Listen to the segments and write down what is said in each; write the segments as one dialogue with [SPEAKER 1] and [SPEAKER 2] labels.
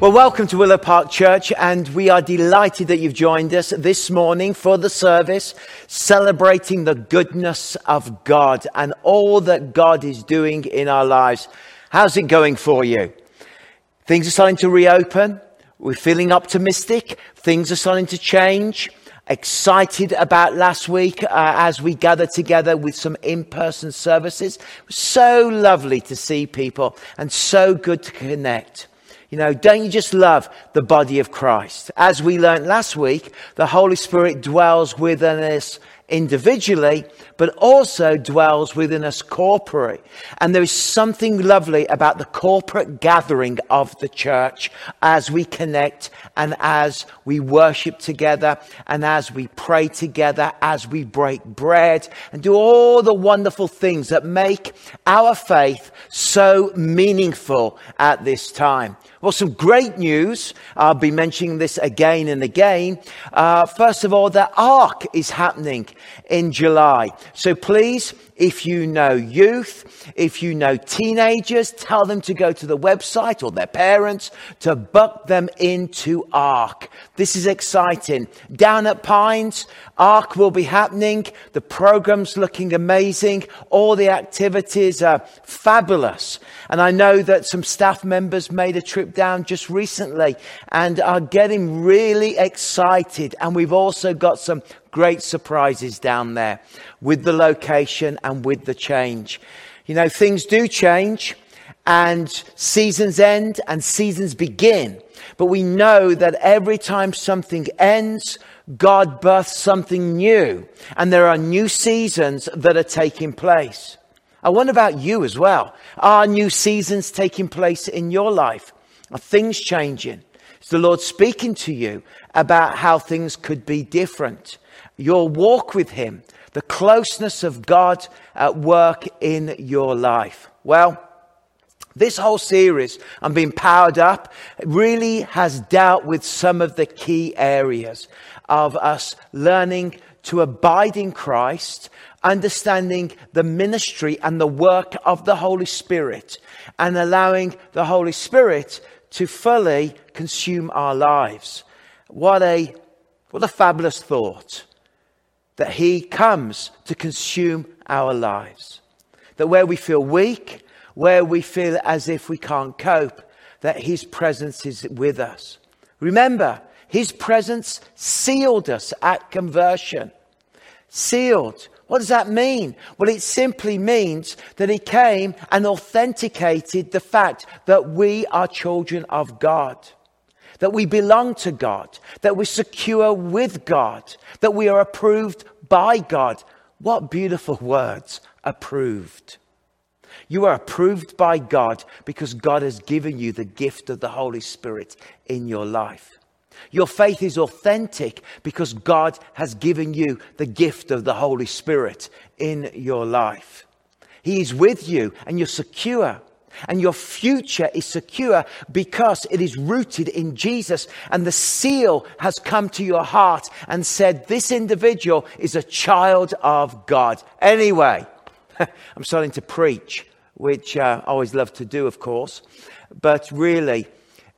[SPEAKER 1] Well, welcome to Willow Park Church, and we are delighted that you've joined us this morning for the service, celebrating the goodness of God and all that God is doing in our lives. How's it going for you? Things are starting to reopen. We're feeling optimistic. Things are starting to change. Excited about last week uh, as we gathered together with some in person services. So lovely to see people and so good to connect. You know, don't you just love the body of Christ? As we learned last week, the Holy Spirit dwells within us individually, but also dwells within us corporately. And there is something lovely about the corporate gathering of the church as we connect and as we worship together and as we pray together, as we break bread and do all the wonderful things that make our faith so meaningful at this time. Well, some great news. I'll be mentioning this again and again. Uh, first of all, the ARC is happening in July. So please, if you know youth, if you know teenagers, tell them to go to the website or their parents to book them into Ark. This is exciting. Down at Pines, Ark will be happening. The program's looking amazing. All the activities are fabulous. And I know that some staff members made a trip down just recently and are getting really excited. And we've also got some great surprises down there with the location and with the change. You know, things do change and seasons end and seasons begin. But we know that every time something ends, God births something new. And there are new seasons that are taking place. I wonder about you as well. Are new seasons taking place in your life? Are things changing? Is the Lord speaking to you about how things could be different? Your walk with Him, the closeness of God at work in your life. Well, this whole series, I'm being powered up, really has dealt with some of the key areas of us learning to abide in Christ, understanding the ministry and the work of the Holy Spirit, and allowing the Holy Spirit to fully consume our lives. What a, what a fabulous thought that He comes to consume our lives. That where we feel weak, where we feel as if we can't cope, that His presence is with us. Remember, His presence sealed us at conversion. Sealed. What does that mean? Well, it simply means that He came and authenticated the fact that we are children of God, that we belong to God, that we're secure with God, that we are approved by God. What beautiful words, approved. You are approved by God because God has given you the gift of the Holy Spirit in your life. Your faith is authentic because God has given you the gift of the Holy Spirit in your life. He is with you and you're secure. And your future is secure because it is rooted in Jesus. And the seal has come to your heart and said, This individual is a child of God. Anyway, I'm starting to preach, which uh, I always love to do, of course. But really,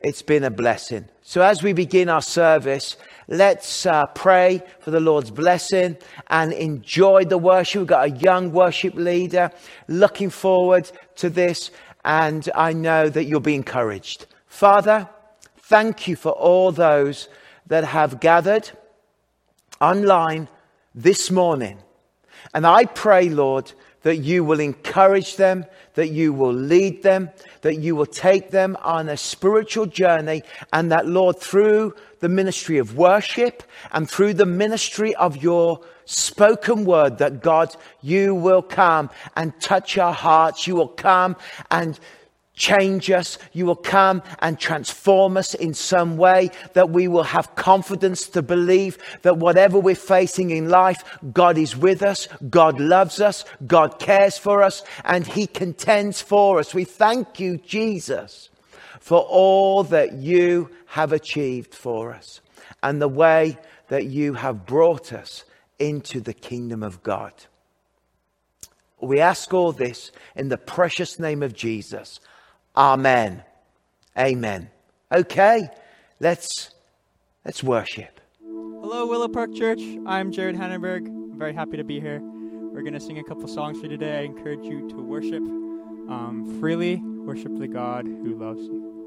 [SPEAKER 1] it's been a blessing. So as we begin our service, let's uh, pray for the Lord's blessing and enjoy the worship. We've got a young worship leader looking forward to this, and I know that you'll be encouraged. Father, thank you for all those that have gathered online this morning. And I pray, Lord, that you will encourage them, that you will lead them, that you will take them on a spiritual journey, and that, Lord, through the ministry of worship and through the ministry of your spoken word, that God, you will come and touch our hearts. You will come and change us. You will come and transform us in some way that we will have confidence to believe that whatever we're facing in life, God is with us. God loves us. God cares for us and he contends for us. We thank you, Jesus, for all that you have achieved for us and the way that you have brought us into the kingdom of God. We ask all this in the precious name of Jesus. Amen. Amen. Okay, let's let's worship.
[SPEAKER 2] Hello, Willow Park Church. I'm Jared Hannenberg. I'm very happy to be here. We're going to sing a couple songs for you today. I encourage you to worship um, freely, worship the God who loves you.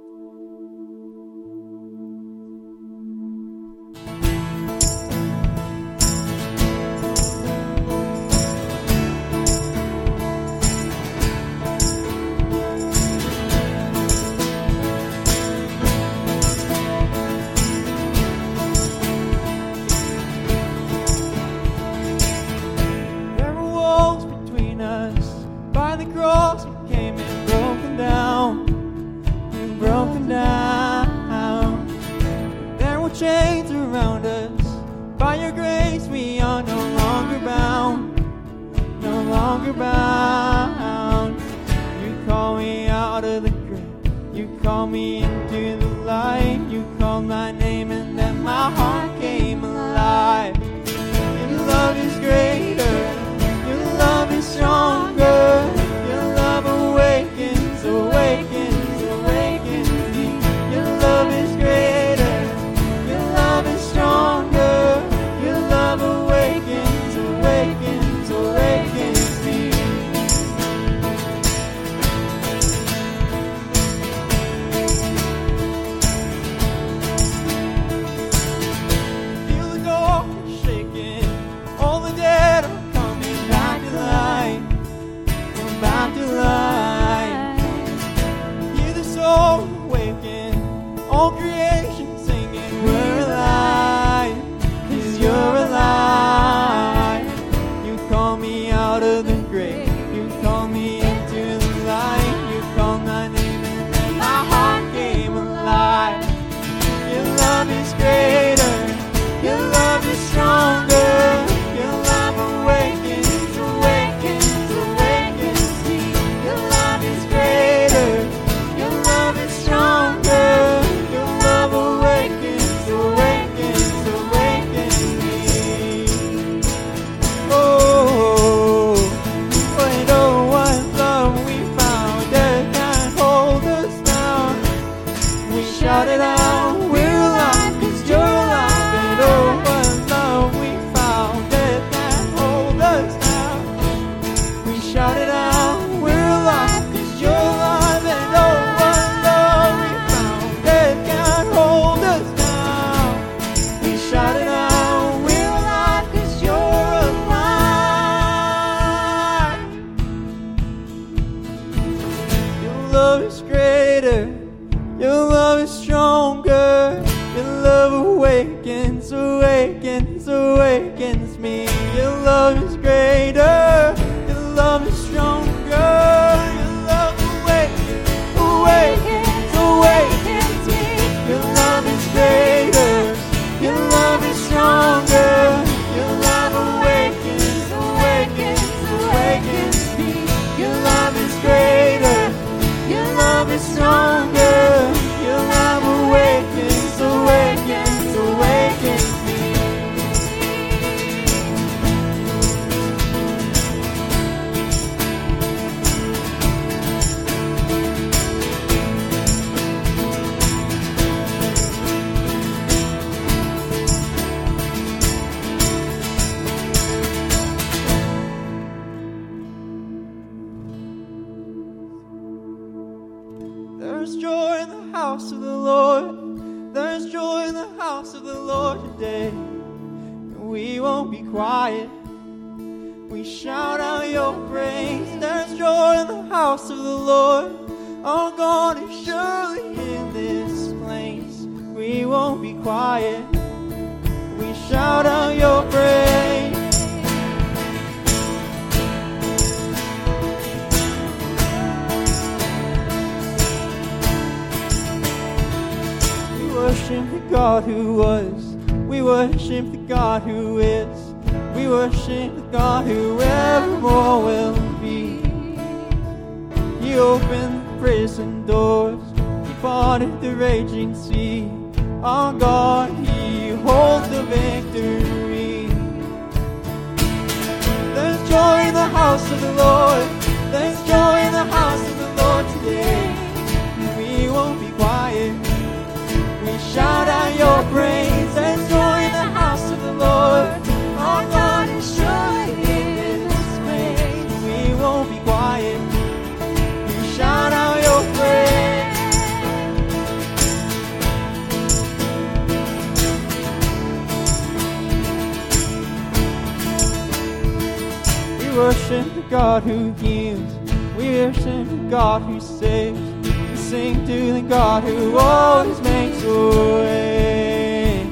[SPEAKER 2] God who heals. We worship the God who saves. We sing to the God who always makes a way.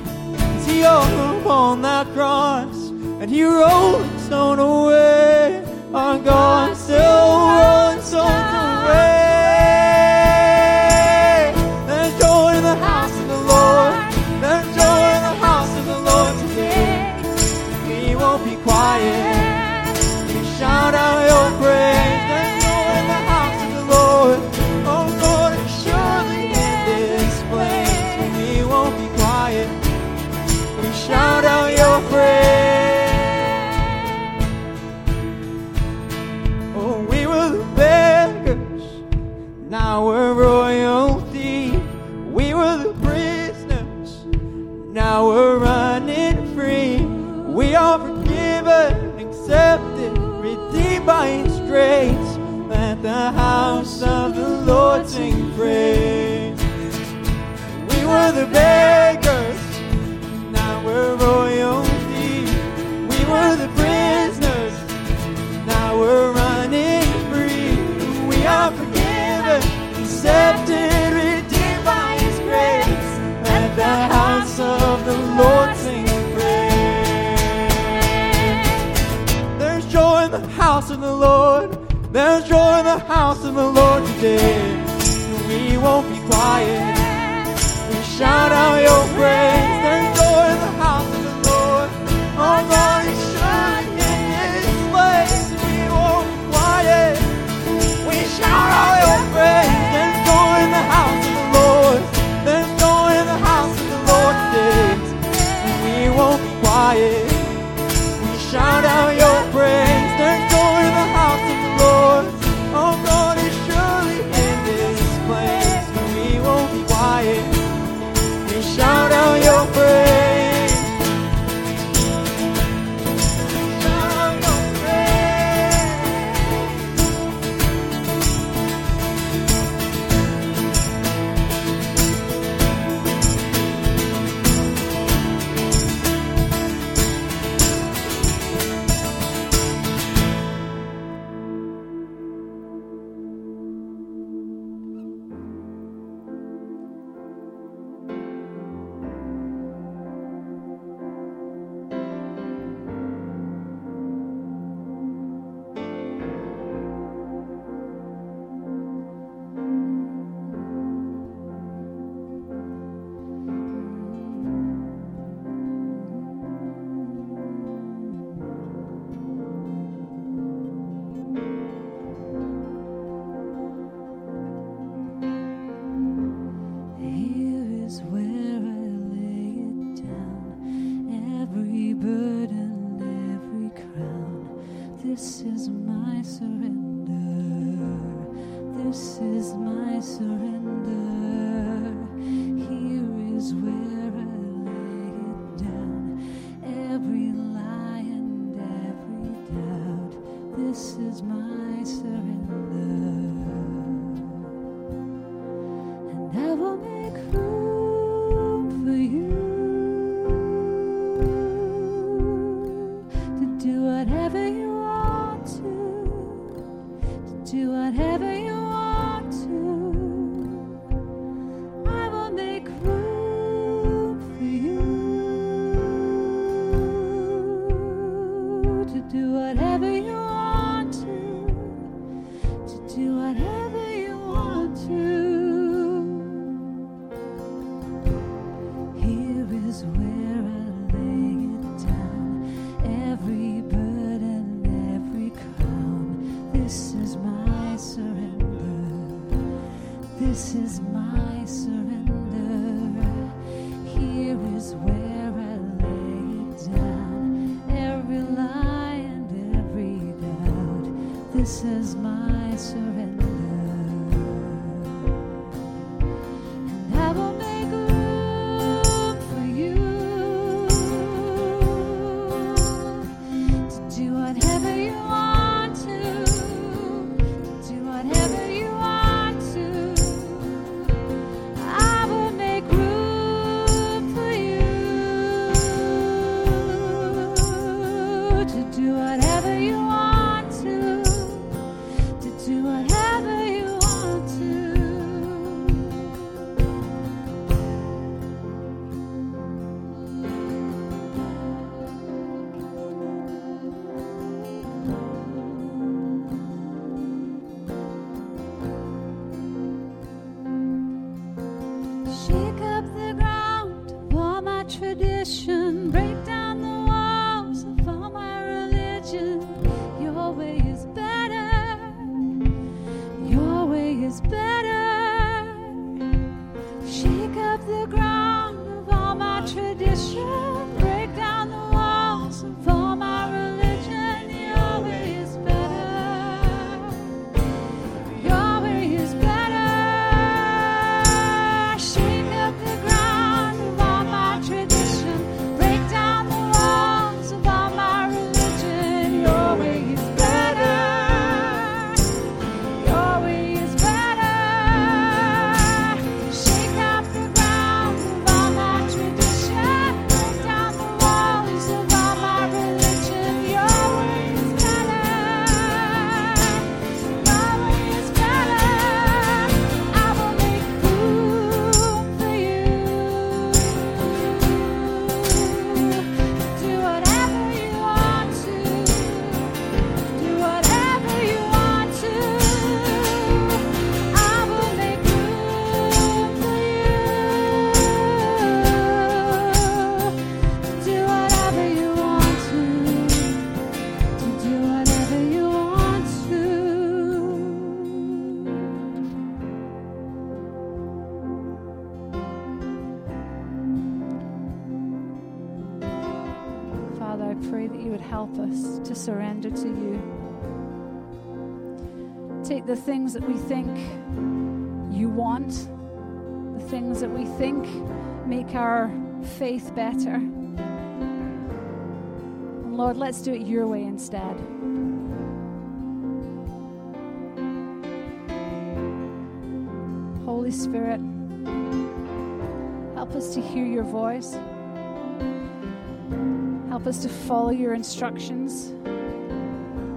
[SPEAKER 2] He hung upon that cross and he rolled the stone away. Our God house of the Lord today. We won't be quiet. We shout out your praise.
[SPEAKER 3] Things that we think you want, the things that we think make our faith better. And Lord, let's do it your way instead. Holy Spirit, help us to hear your voice. Help us to follow your instructions.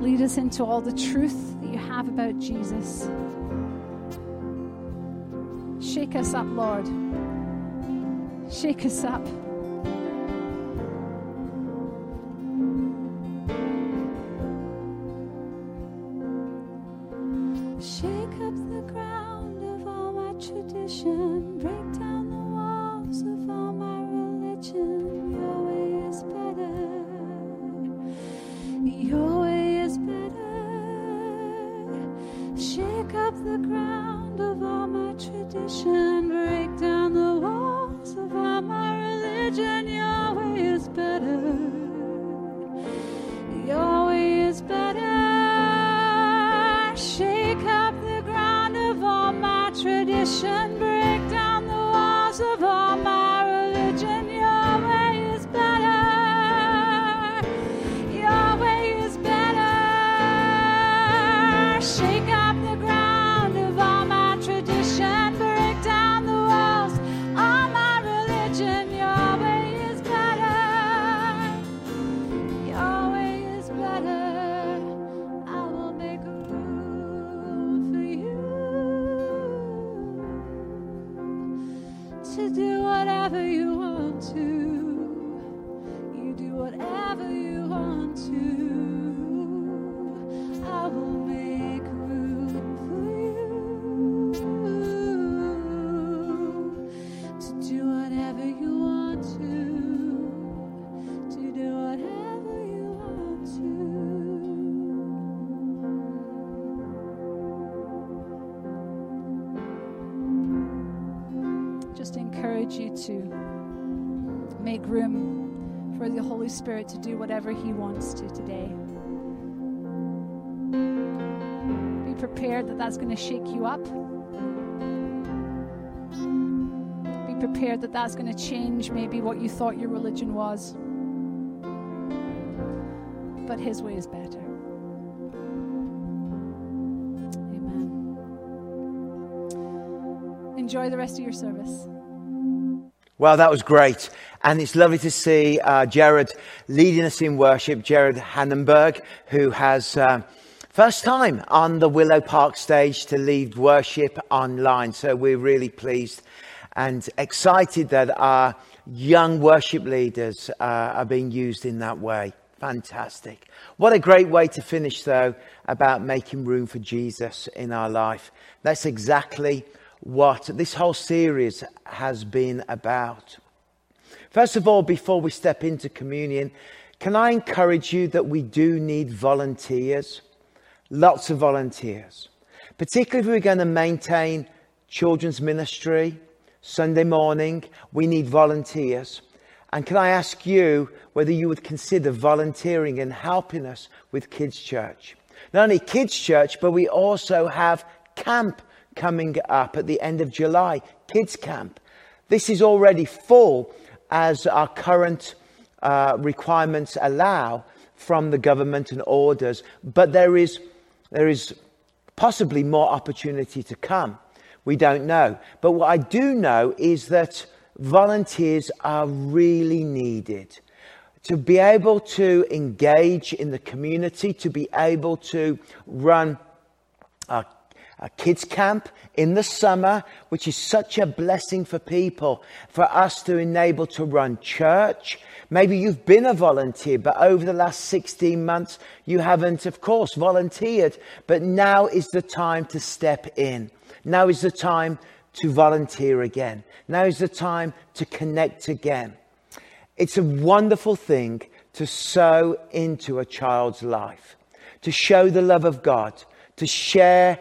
[SPEAKER 3] Lead us into all the truth that you have about Jesus. Shake us up, Lord. Shake us up. Spirit to do whatever He wants to today. Be prepared that that's going to shake you up. Be prepared that that's going to change maybe what you thought your religion was. But His way is better. Amen. Enjoy the rest of your service.
[SPEAKER 1] Well, that was great. And it's lovely to see uh, Jared leading us in worship. Jared Hannenberg, who has uh, first time on the Willow Park stage to lead worship online. So we're really pleased and excited that our young worship leaders uh, are being used in that way. Fantastic. What a great way to finish, though, about making room for Jesus in our life. That's exactly what this whole series has been about. First of all, before we step into communion, can I encourage you that we do need volunteers? Lots of volunteers. Particularly if we're going to maintain children's ministry, Sunday morning, we need volunteers. And can I ask you whether you would consider volunteering and helping us with Kids Church? Not only Kids Church, but we also have camp coming up at the end of July, Kids Camp. This is already full as our current uh, requirements allow from the government and orders, but there is, there is possibly more opportunity to come. We don't know. But what I do know is that volunteers are really needed to be able to engage in the community, to be able to run a, a, kids camp in the summer, which is such a blessing for people, for us to enable to run church. Maybe you've been a volunteer, but over the last 16 months, you haven't, of course, volunteered. But now is the time to step in. Now is the time to volunteer again. Now is the time to connect again. It's a wonderful thing to sow into a child's life, to show the love of God, to share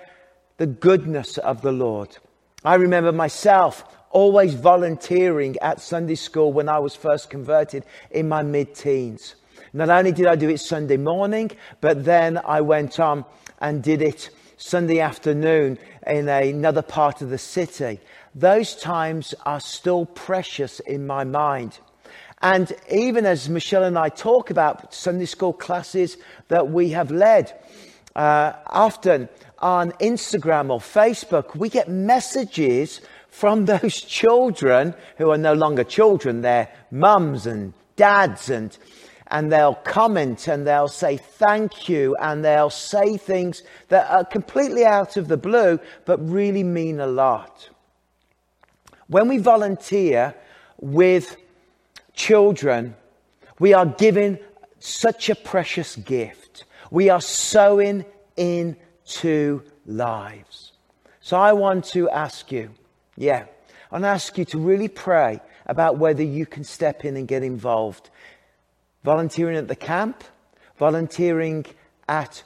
[SPEAKER 1] the goodness of the Lord. I remember myself always volunteering at Sunday school when I was first converted in my mid teens. Not only did I do it Sunday morning, but then I went on and did it Sunday afternoon in another part of the city. Those times are still precious in my mind. And even as Michelle and I talk about Sunday school classes that we have led, uh, often on Instagram or Facebook, we get messages from those children who are no longer children, they're mums and dads and and they'll comment and they'll say thank you and they'll say things that are completely out of the blue but really mean a lot. When we volunteer with children, we are given such a precious gift. We are sowing into lives. So I want to ask you, yeah, I want to ask you to really pray about whether you can step in and get involved volunteering at the camp, volunteering at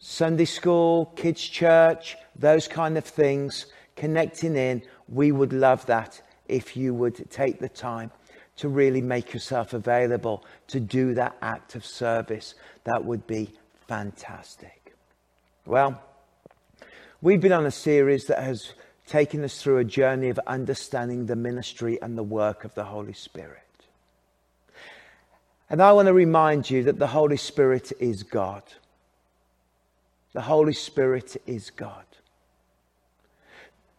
[SPEAKER 1] Sunday school, kids' church, those kind of things, connecting in. We would love that if you would take the time to really make yourself available to do that act of service. That would be fantastic. Well, we've been on a series that has taken us through a journey of understanding the ministry and the work of the Holy Spirit. And I want to remind you that the Holy Spirit is God. The Holy Spirit is God.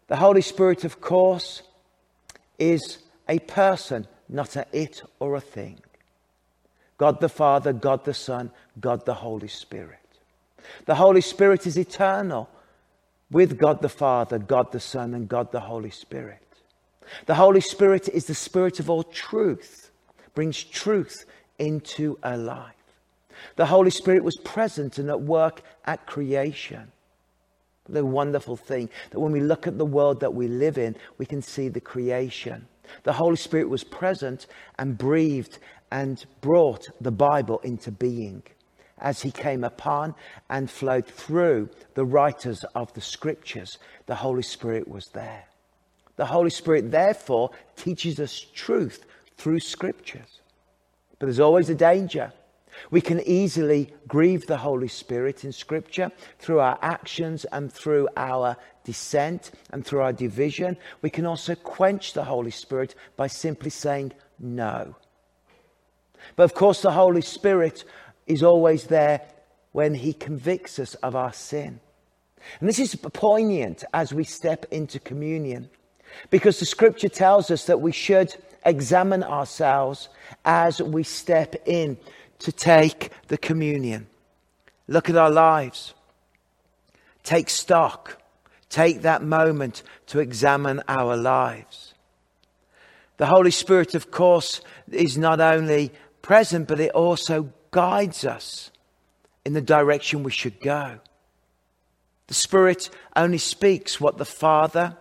[SPEAKER 1] The Holy Spirit, of course, is a person, not a it or a thing. God the Father, God the Son, God the Holy Spirit. The Holy Spirit is eternal with God the Father, God the Son, and God the Holy Spirit. The Holy Spirit is the Spirit of all truth, brings truth into our life. The Holy Spirit was present and at work at creation. The wonderful thing that when we look at the world that we live in, we can see the creation. The Holy Spirit was present and breathed and brought the Bible into being as he came upon and flowed through the writers of the scriptures. The Holy Spirit was there. The Holy Spirit, therefore, teaches us truth through scriptures. But there's always a danger. We can easily grieve the Holy Spirit in Scripture through our actions and through our dissent and through our division. We can also quench the Holy Spirit by simply saying no. But of course, the Holy Spirit is always there when He convicts us of our sin. And this is poignant as we step into communion because the Scripture tells us that we should examine ourselves as we step in to take the communion. Look at our lives. Take stock. Take that moment to examine our lives. The Holy Spirit, of course, is not only present, but it also guides us in the direction we should go. The Spirit only speaks what the Father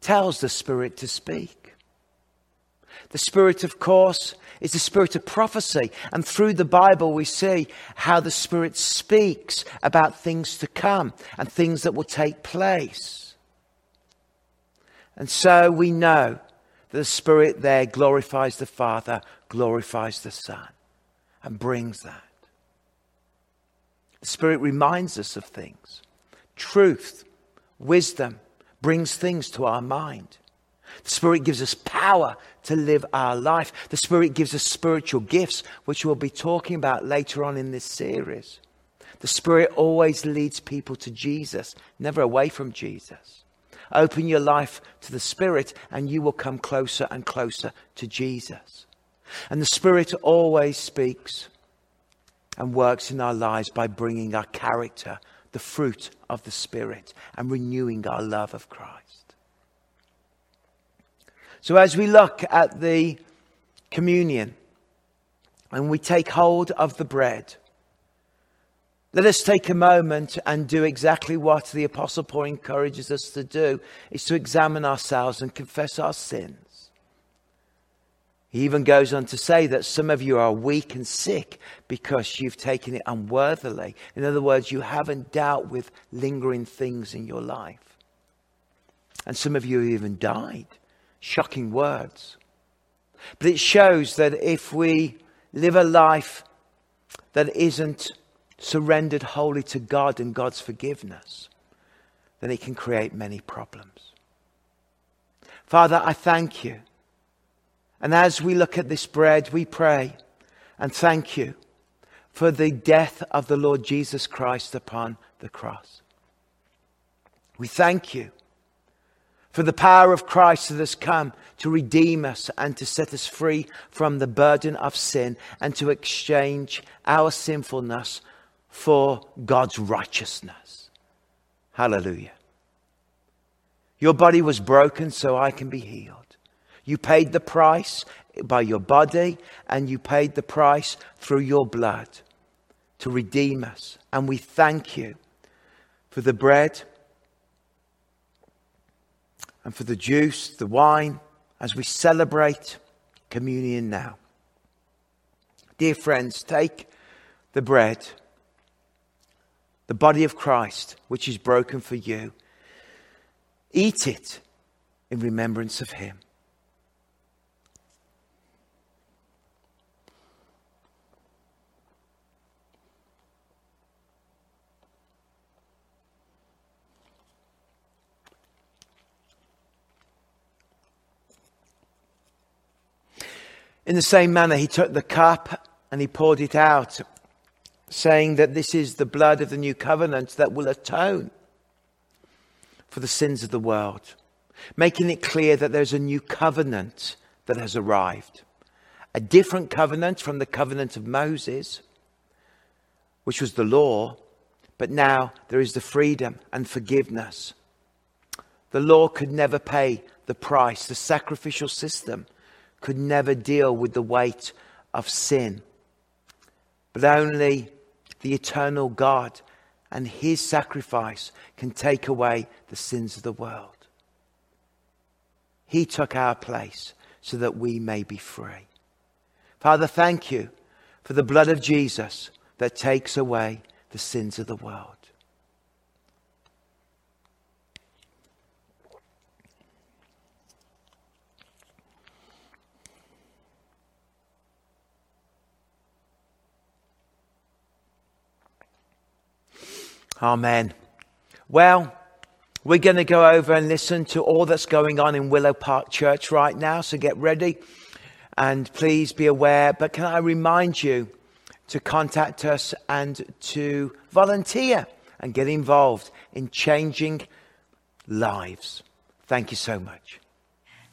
[SPEAKER 1] tells the Spirit to speak. The Spirit, of course, is the Spirit of prophecy. And through the Bible, we see how the Spirit speaks about things to come and things that will take place. And so we know that the Spirit there glorifies the Father, glorifies the Son, and brings that. The Spirit reminds us of things. Truth, wisdom brings things to our mind. The Spirit gives us power to live our life. The Spirit gives us spiritual gifts, which we'll be talking about later on in this series. The Spirit always leads people to Jesus, never away from Jesus. Open your life to the Spirit, and you will come closer and closer to Jesus. And the Spirit always speaks and works in our lives by bringing our character, the fruit of the Spirit, and renewing our love of Christ. So, as we look at the communion and we take hold of the bread, let us take a moment and do exactly what the Apostle Paul encourages us to do is to examine ourselves and confess our sins. He even goes on to say that some of you are weak and sick because you've taken it unworthily. In other words, you haven't dealt with lingering things in your life. And some of you even died shocking words. But it shows that if we live a life that isn't surrendered wholly to God and God's forgiveness, then it can create many problems. Father, I thank you. And as we look at this bread, we pray and thank you for the death of the Lord Jesus Christ upon the cross. We thank you for the power of Christ that has come to redeem us and to set us free from the burden of sin and to exchange our sinfulness for God's righteousness. Hallelujah. Your body was broken so I can be healed. You paid the price by your body and you paid the price through your blood to redeem us. And we thank you for the bread and for the juice, the wine, as we celebrate communion now. Dear friends, take the bread, the body of Christ, which is broken for you. Eat it in remembrance of him. In the same manner, he took the cup and he poured it out, saying that this is the blood of the new covenant that will atone for the sins of the world, making it clear that there's a new covenant that has arrived. A different covenant from the covenant of Moses, which was the law, but now there is the freedom and forgiveness. The law could never pay the price, the sacrificial system could never deal with the weight of sin. But only the eternal God and his sacrifice can take away the sins of the world. He took our place so that we may be free. Father, thank you for the blood of Jesus that takes away the sins of the world. Amen. Well, we're going to go over and listen to all that's going on in Willow Park Church right now. So get ready and please be aware. But can I remind you to contact us and to volunteer and get involved in changing lives? Thank you so much.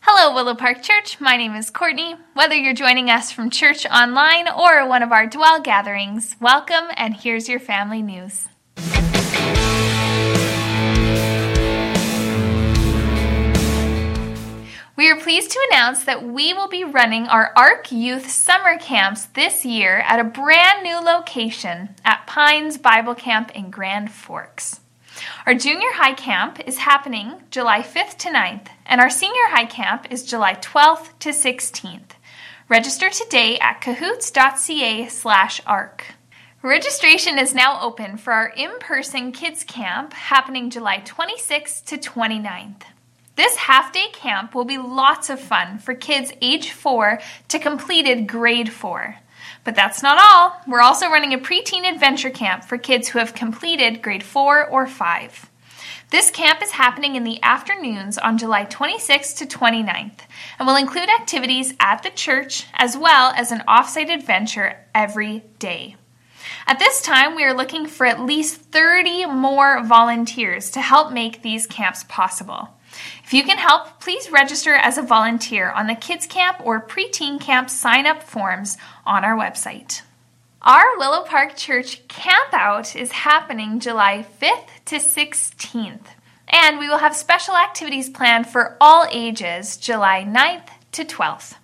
[SPEAKER 4] Hello, Willow Park Church. My name is Courtney. Whether you're joining us from church online or one of our dwell gatherings, welcome and here's your family news. We are pleased to announce that we will be running our ARC Youth Summer Camps this year at a brand new location at Pines Bible Camp in Grand Forks. Our junior high camp is happening July 5th to 9th, and our senior high camp is July 12th to 16th. Register today at cahoots.ca slash arc. Registration is now open for our in person kids camp happening July 26th to 29th. This half day camp will be lots of fun for kids age 4 to completed grade 4. But that's not all. We're also running a preteen adventure camp for kids who have completed grade 4 or 5. This camp is happening in the afternoons on July 26th to 29th and will include activities at the church as well as an offsite adventure every day. At this time, we are looking for at least 30 more volunteers to help make these camps possible. If you can help, please register as a volunteer on the Kids Camp or Preteen Camp sign up forms on our website. Our Willow Park Church Camp Out is happening July 5th to 16th, and we will have special activities planned for all ages July 9th to 12th.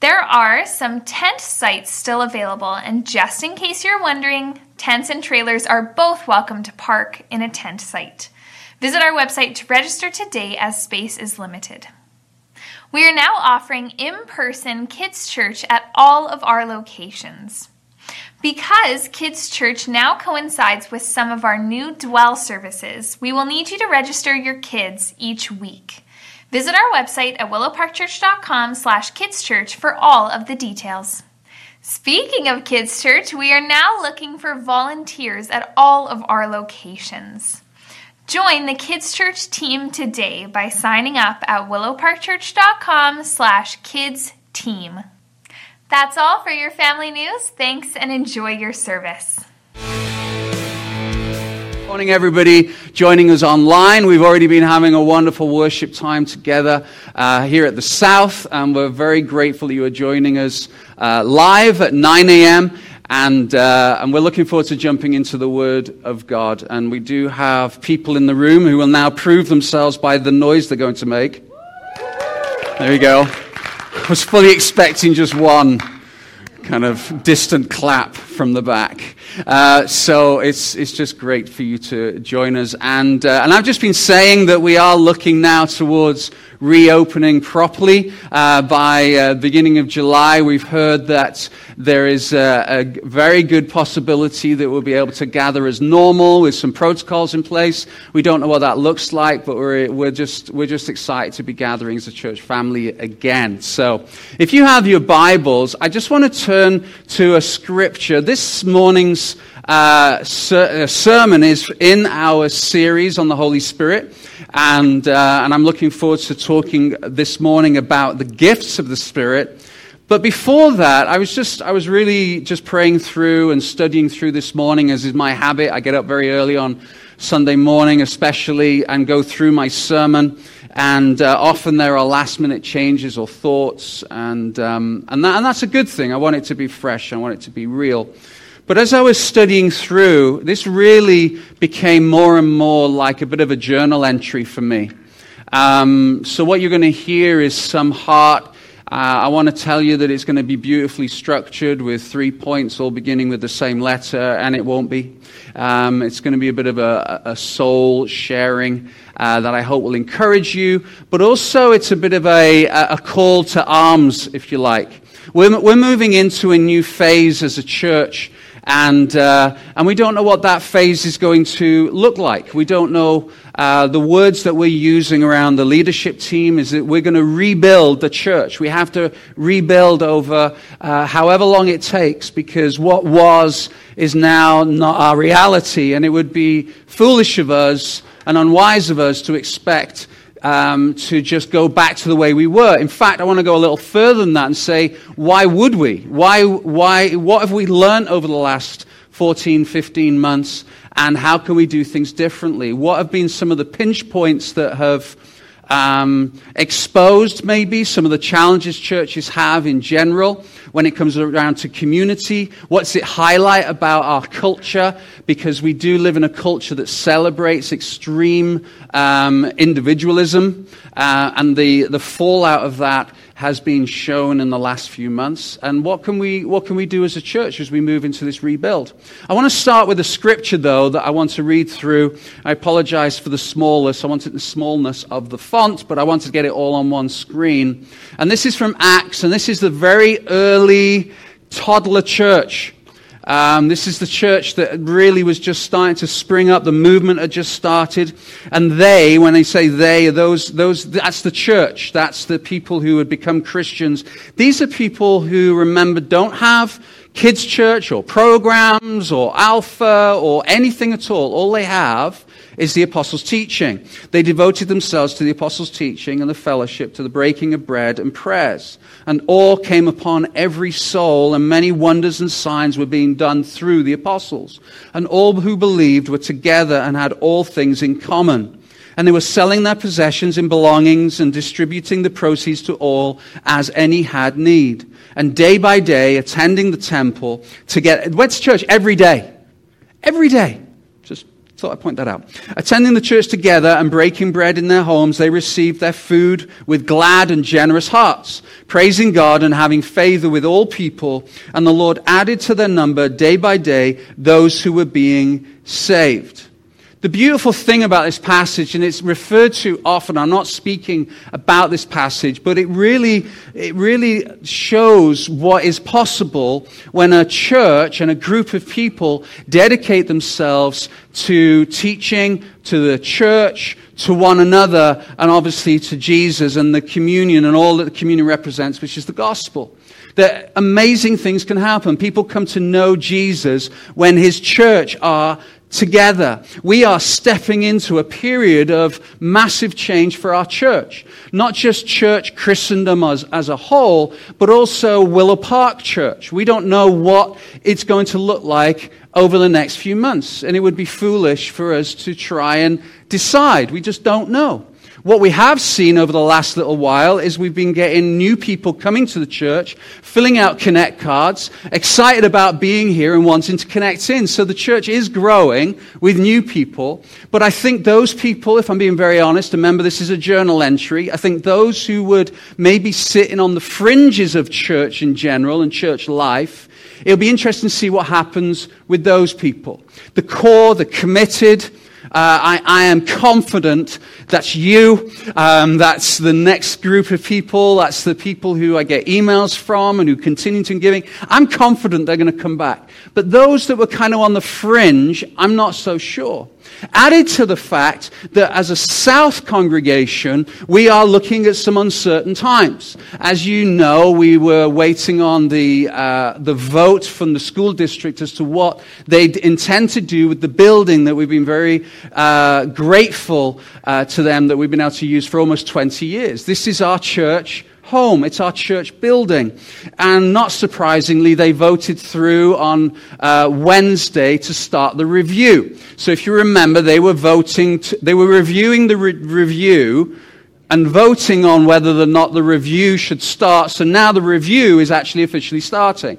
[SPEAKER 4] There are some tent sites still available, and just in case you're wondering, tents and trailers are both welcome to park in a tent site. Visit our website to register today as space is limited. We are now offering in person kids' church at all of our locations. Because Kids Church now coincides with some of our new Dwell services, we will need you to register your kids each week. Visit our website at willowparkchurch.com slash kidschurch for all of the details. Speaking of Kids Church, we are now looking for volunteers at all of our locations. Join the Kids Church team today by signing up at willowparkchurch.com slash kids team. That's all for your family news. Thanks and enjoy your service.
[SPEAKER 5] Morning, everybody joining us online. We've already been having a wonderful worship time together uh, here at the South, and we're very grateful you are joining us uh, live at 9 a.m. And, uh, and we're looking forward to jumping into the Word of God. And we do have people in the room who will now prove themselves by the noise they're going to make. There you go. I was fully expecting just one kind of distant clap from the back. Uh, so it's, it's just great for you to join us. And, uh, and I've just been saying that we are looking now towards reopening properly. Uh, by uh, beginning of July, we've heard that there is a, a, very good possibility that we'll be able to gather as normal with some protocols in place. We don't know what that looks like, but we're, we're, just, we're just excited to be gathering as a church family again. So if you have your Bibles, I just want to turn to a scripture. This morning's uh, ser- uh, sermon is in our series on the Holy Spirit. And, uh, and I'm looking forward to talking this morning about the gifts of the Spirit. But before that, I was just, I was really just praying through and studying through this morning, as is my habit. I get up very early on Sunday morning, especially, and go through my sermon. And uh, often there are last minute changes or thoughts, and, um, and, that, and that's a good thing. I want it to be fresh, I want it to be real. But as I was studying through, this really became more and more like a bit of a journal entry for me. Um, so, what you're going to hear is some heart uh, I want to tell you that it's going to be beautifully structured with three points, all beginning with the same letter, and it won't be. Um, it's going to be a bit of a, a soul sharing uh, that I hope will encourage you, but also it's a bit of a, a call to arms, if you like. We're, we're moving into a new phase as a church and, uh, and we don't know what that phase is going to look like. We don't know uh, the words that we're using around the leadership team is that we're going to rebuild the church. We have to rebuild over uh, however long it takes because what was is now not our reality. And it would be foolish of us and unwise of us to expect um, to just go back to the way we were. In fact, I want to go a little further than that and say, why would we? Why, why, what have we learned over the last 14, 15 months? And how can we do things differently? What have been some of the pinch points that have um, exposed maybe some of the challenges churches have in general when it comes around to community? What's it highlight about our culture? Because we do live in a culture that celebrates extreme um, individualism, uh, and the, the fallout of that has been shown in the last few months. And what can we, what can we do as a church as we move into this rebuild? I want to start with a scripture, though, that I want to read through. I apologize for the smallness. I wanted the smallness of the font, but I wanted to get it all on one screen. And this is from Acts, and this is the very early toddler church. Um, this is the church that really was just starting to spring up. The movement had just started. And they, when they say they, those, those, that's the church. That's the people who had become Christians. These are people who, remember, don't have kids' church or programs or alpha or anything at all. All they have is the apostles' teaching. They devoted themselves to the apostles' teaching and the fellowship, to the breaking of bread and prayers. And awe came upon every soul, and many wonders and signs were being done through the apostles. And all who believed were together and had all things in common. And they were selling their possessions and belongings and distributing the proceeds to all as any had need. And day by day, attending the temple to get, went to church every day. Every day. Thought I'd point that out. Attending the church together and breaking bread in their homes, they received their food with glad and generous hearts, praising God and having favor with all people. And the Lord added to their number day by day those who were being saved. The beautiful thing about this passage, and it's referred to often, I'm not speaking about this passage, but it really, it really shows what is possible when a church and a group of people dedicate themselves to teaching, to the church, to one another, and obviously to Jesus and the communion and all that the communion represents, which is the gospel that amazing things can happen. People come to know Jesus when his church are together. We are stepping into a period of massive change for our church. Not just church Christendom as, as a whole, but also Willow Park Church. We don't know what it's going to look like over the next few months, and it would be foolish for us to try and decide. We just don't know. What we have seen over the last little while is we've been getting new people coming to the church, filling out connect cards, excited about being here and wanting to connect in. So the church is growing with new people. But I think those people, if I'm being very honest, remember this is a journal entry, I think those who would maybe sitting on the fringes of church in general and church life, it'll be interesting to see what happens with those people. The core, the committed, I, I, am confident that's you. Um, that's the next group of people. That's the people who I get emails from and who continue to giving. I'm confident they're going to come back. But those that were kind of on the fringe, I'm not so sure. Added to the fact that as a South congregation, we are looking at some uncertain times. As you know, we were waiting on the, uh, the vote from the school district as to what they intend to do with the building that we've been very uh, grateful uh, to them that we've been able to use for almost 20 years. This is our church home. It's our church building. And not surprisingly, they voted through on uh, Wednesday to start the review. So if you remember, they were voting, they were reviewing the re- review and voting on whether or not the review should start. So now the review is actually officially starting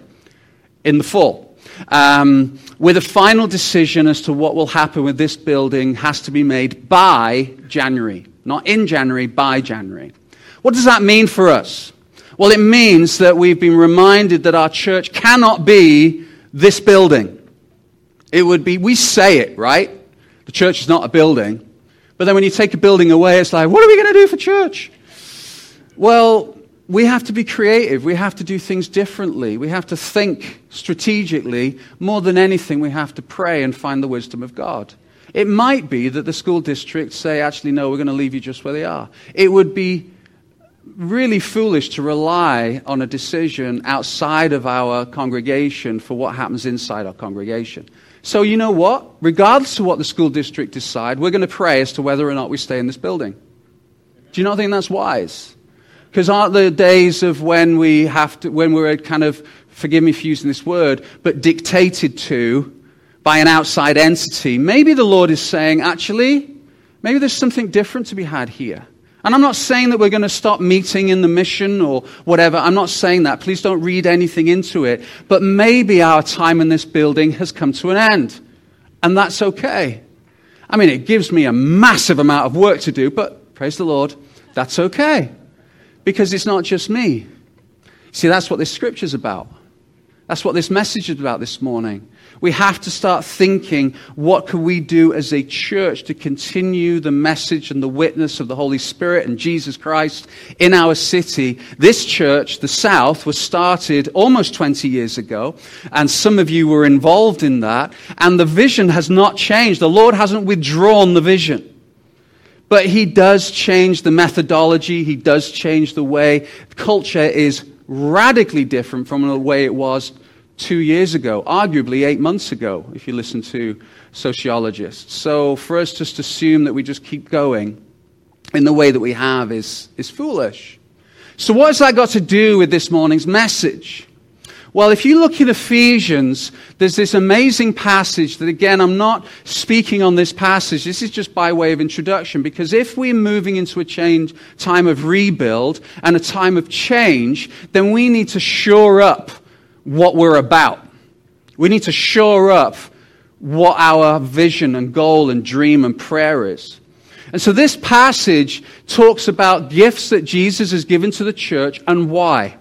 [SPEAKER 5] in the fall. Um, with a final decision as to what will happen with this building has to be made by January. Not in January, by January. What does that mean for us? Well, it means that we've been reminded that our church cannot be this building. It would be, we say it, right? The church is not a building. But then when you take a building away, it's like, what are we going to do for church? Well, we have to be creative. We have to do things differently. We have to think strategically. More than anything, we have to pray and find the wisdom of God. It might be that the school districts say, actually, no, we're going to leave you just where they are. It would be really foolish to rely on a decision outside of our congregation for what happens inside our congregation. So, you know what? Regardless of what the school district decide, we're going to pray as to whether or not we stay in this building. Do you not think that's wise? Because aren't the days of when we have to, when we're kind of, forgive me for using this word, but dictated to by an outside entity? Maybe the Lord is saying, actually, maybe there's something different to be had here. And I'm not saying that we're going to stop meeting in the mission or whatever. I'm not saying that. Please don't read anything into it. But maybe our time in this building has come to an end. And that's okay. I mean, it gives me a massive amount of work to do, but praise the Lord, that's okay. Because it's not just me. See, that's what this scripture's about. That's what this message is about this morning. We have to start thinking what can we do as a church to continue the message and the witness of the Holy Spirit and Jesus Christ in our city. This church, the South, was started almost 20 years ago, and some of you were involved in that, and the vision has not changed. The Lord hasn't withdrawn the vision. But he does change the methodology, he does change the way. Culture is radically different from the way it was two years ago, arguably eight months ago, if you listen to sociologists. So for us just to assume that we just keep going in the way that we have is, is foolish. So what has that got to do with this morning's message? Well, if you look in Ephesians, there's this amazing passage that, again, I'm not speaking on this passage. This is just by way of introduction, because if we're moving into a change, time of rebuild and a time of change, then we need to shore up what we're about. We need to shore up what our vision and goal and dream and prayer is. And so this passage talks about gifts that Jesus has given to the church and why.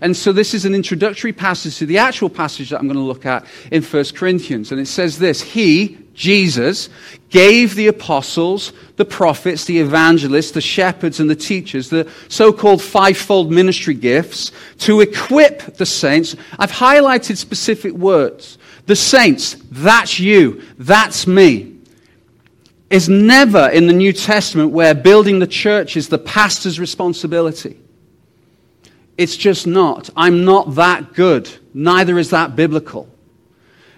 [SPEAKER 5] And so this is an introductory passage to the actual passage that I'm going to look at in 1 Corinthians. And it says this He, Jesus, gave the apostles, the prophets, the evangelists, the shepherds, and the teachers, the so called fivefold ministry gifts, to equip the saints. I've highlighted specific words. The saints, that's you, that's me is never in the New Testament where building the church is the pastor's responsibility. It's just not. I'm not that good. Neither is that biblical.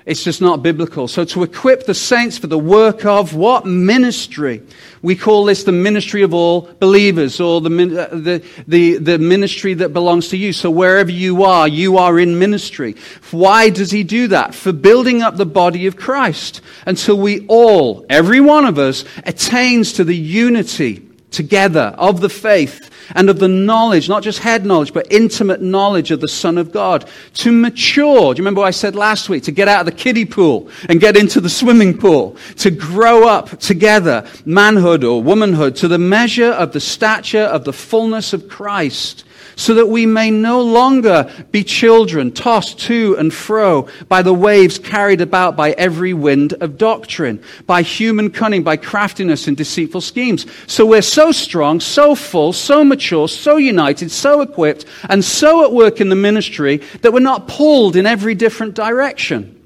[SPEAKER 5] It's just not biblical. So to equip the saints for the work of what? Ministry. We call this the ministry of all believers or the, uh, the, the, the ministry that belongs to you. So wherever you are, you are in ministry. Why does he do that? For building up the body of Christ until we all, every one of us, attains to the unity together of the faith and of the knowledge, not just head knowledge, but intimate knowledge of the Son of God. To mature. Do you remember what I said last week? To get out of the kiddie pool and get into the swimming pool. To grow up together, manhood or womanhood, to the measure of the stature of the fullness of Christ so that we may no longer be children tossed to and fro by the waves carried about by every wind of doctrine, by human cunning, by craftiness and deceitful schemes. So we're so strong, so full, so mature, so united, so equipped, and so at work in the ministry that we're not pulled in every different direction.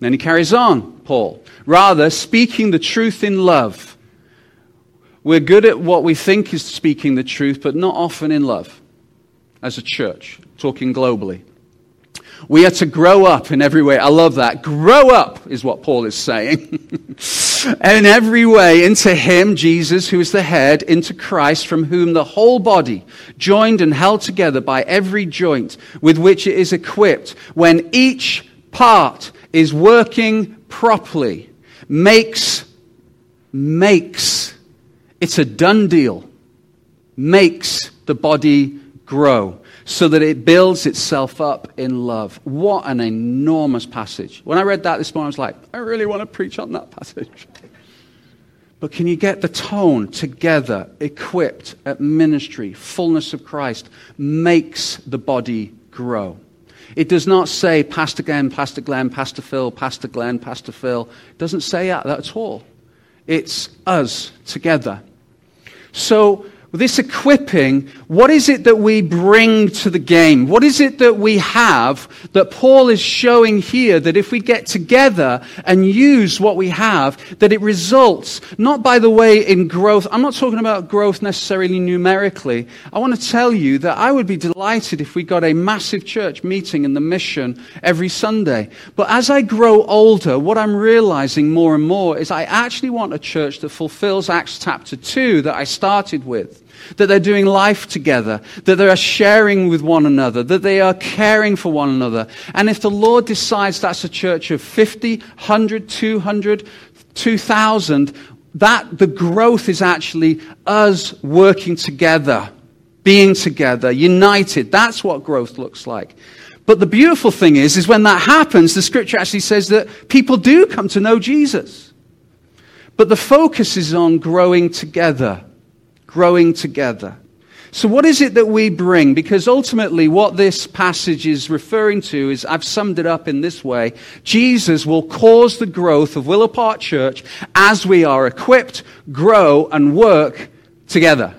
[SPEAKER 5] Then he carries on, Paul. Rather, speaking the truth in love we're good at what we think is speaking the truth, but not often in love as a church, talking globally. We are to grow up in every way. I love that. Grow up is what Paul is saying. in every way into Him, Jesus, who is the head, into Christ, from whom the whole body, joined and held together by every joint with which it is equipped, when each part is working properly, makes, makes it's a done deal. Makes the body grow so that it builds itself up in love. What an enormous passage. When I read that this morning, I was like, I really want to preach on that passage. But can you get the tone together, equipped at ministry, fullness of Christ, makes the body grow? It does not say Pastor Glenn, Pastor Glenn, Pastor Phil, Pastor Glenn, Pastor Phil. It doesn't say that at all. It's us together. So, this equipping, what is it that we bring to the game? What is it that we have that Paul is showing here that if we get together and use what we have, that it results not by the way in growth. I'm not talking about growth necessarily numerically. I want to tell you that I would be delighted if we got a massive church meeting in the mission every Sunday. But as I grow older, what I'm realizing more and more is I actually want a church that fulfills Acts chapter 2 that I started with that they're doing life together, that they are sharing with one another, that they are caring for one another. And if the Lord decides that's a church of 50, 100, 200, 2,000, that the growth is actually us working together, being together, united. That's what growth looks like. But the beautiful thing is, is when that happens, the scripture actually says that people do come to know Jesus. But the focus is on growing together growing together. So, what is it that we bring? Because ultimately, what this passage is referring to is I've summed it up in this way Jesus will cause the growth of Willow Park Church as we are equipped, grow, and work together.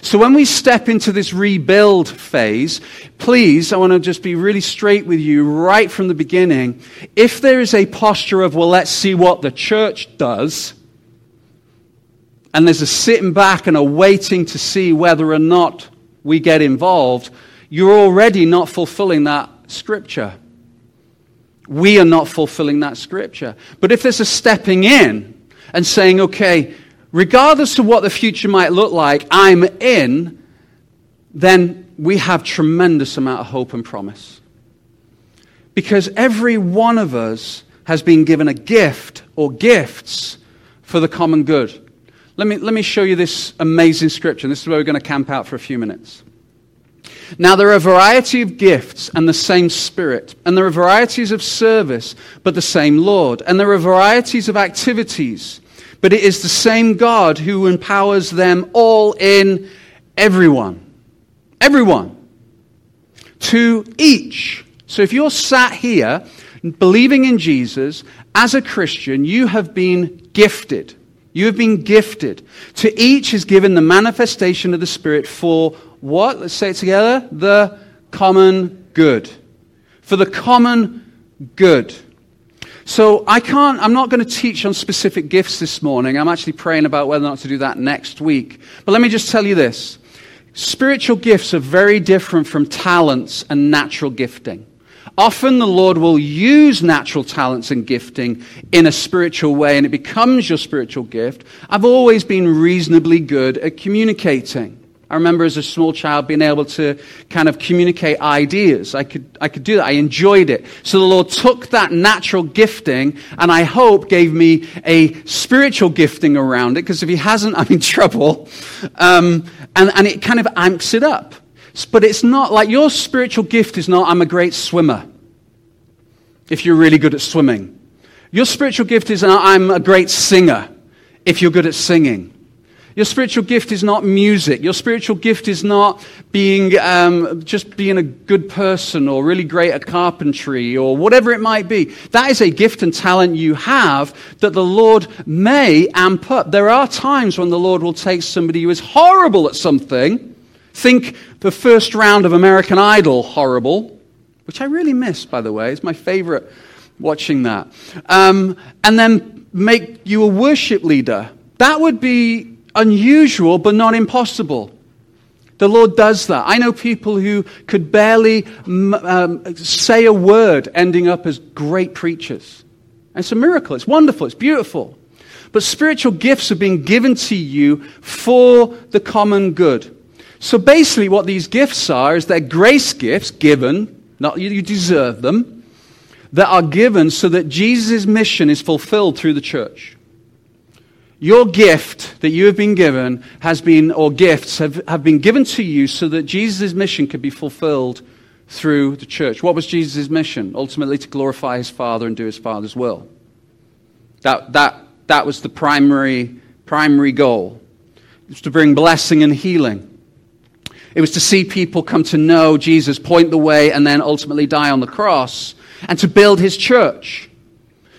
[SPEAKER 5] So, when we step into this rebuild phase, please, I want to just be really straight with you right from the beginning. If there is a posture of, well, let's see what the church does, and there's a sitting back and a waiting to see whether or not we get involved, you're already not fulfilling that scripture. We are not fulfilling that scripture. But if there's a stepping in and saying, okay, regardless of what the future might look like, I'm in, then we have tremendous amount of hope and promise. Because every one of us has been given a gift or gifts for the common good. Let me, let me show you this amazing scripture. This is where we're going to camp out for a few minutes. Now, there are a variety of gifts and the same Spirit, and there are varieties of service, but the same Lord, and there are varieties of activities, but it is the same God who empowers them all in everyone. Everyone. To each. So if you're sat here believing in Jesus as a Christian, you have been gifted. You have been gifted. To each is given the manifestation of the Spirit for what? Let's say it together. The common good. For the common good. So I can't, I'm not going to teach on specific gifts this morning. I'm actually praying about whether or not to do that next week. But let me just tell you this. Spiritual gifts are very different from talents and natural gifting. Often the Lord will use natural talents and gifting in a spiritual way, and it becomes your spiritual gift. I've always been reasonably good at communicating. I remember as a small child being able to kind of communicate ideas. I could, I could do that. I enjoyed it. So the Lord took that natural gifting and I hope gave me a spiritual gifting around it because if He hasn't, I'm in trouble. Um, and, and it kind of amps it up. But it's not like your spiritual gift is not, I'm a great swimmer, if you're really good at swimming. Your spiritual gift is, I'm a great singer, if you're good at singing. Your spiritual gift is not music. Your spiritual gift is not being um, just being a good person or really great at carpentry or whatever it might be. That is a gift and talent you have that the Lord may amp up. There are times when the Lord will take somebody who is horrible at something. Think the first round of American Idol horrible, which I really miss, by the way. It's my favorite watching that. Um, and then make you a worship leader. That would be unusual, but not impossible. The Lord does that. I know people who could barely um, say a word ending up as great preachers. It's a miracle. It's wonderful. It's beautiful. But spiritual gifts are being given to you for the common good. So basically, what these gifts are is they're grace gifts given, not you deserve them, that are given so that Jesus' mission is fulfilled through the church. Your gift that you have been given has been, or gifts have, have been given to you so that Jesus' mission could be fulfilled through the church. What was Jesus' mission? Ultimately, to glorify his Father and do his Father's will. That, that, that was the primary, primary goal. It was to bring blessing and healing. It was to see people come to know Jesus, point the way, and then ultimately die on the cross, and to build his church.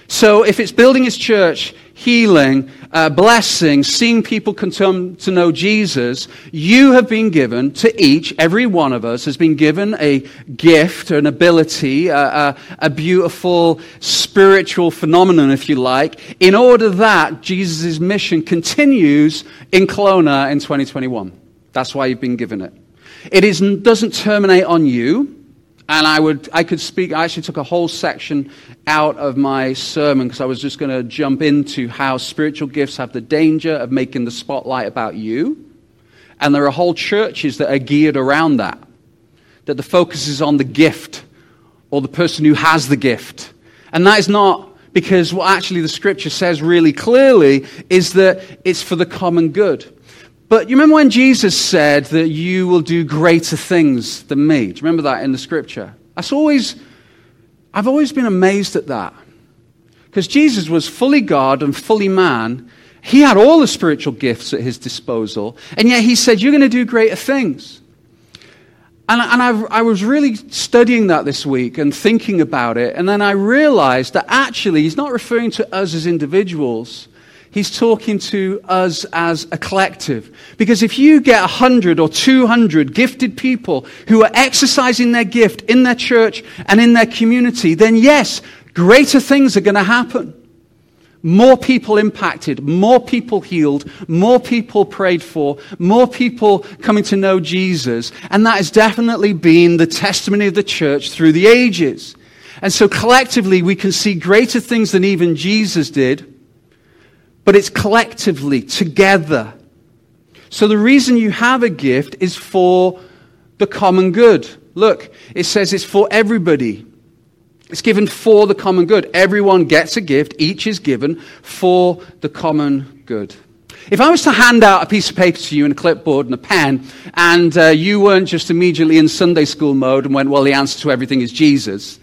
[SPEAKER 5] So if it's building his church, healing, uh, blessing, seeing people come to know Jesus, you have been given to each, every one of us has been given a gift, an ability, a, a, a beautiful spiritual phenomenon, if you like, in order that Jesus' mission continues in Kelowna in 2021. That's why you've been given it. It is, doesn't terminate on you. And I, would, I could speak, I actually took a whole section out of my sermon because I was just going to jump into how spiritual gifts have the danger of making the spotlight about you. And there are whole churches that are geared around that, that the focus is on the gift or the person who has the gift. And that is not because what actually the scripture says really clearly is that it's for the common good. But you remember when Jesus said that you will do greater things than me? Do you remember that in the scripture? That's always, I've always been amazed at that. Because Jesus was fully God and fully man, He had all the spiritual gifts at his disposal, and yet he said, You're going to do greater things. And, and I, I was really studying that this week and thinking about it, and then I realized that actually he's not referring to us as individuals. He's talking to us as a collective. Because if you get 100 or 200 gifted people who are exercising their gift in their church and in their community, then yes, greater things are going to happen. More people impacted, more people healed, more people prayed for, more people coming to know Jesus. And that has definitely been the testimony of the church through the ages. And so collectively, we can see greater things than even Jesus did, but it's collectively, together. So the reason you have a gift is for the common good. Look, it says it's for everybody. It's given for the common good. Everyone gets a gift, each is given for the common good. If I was to hand out a piece of paper to you and a clipboard and a pen, and uh, you weren't just immediately in Sunday school mode and went, well, the answer to everything is Jesus,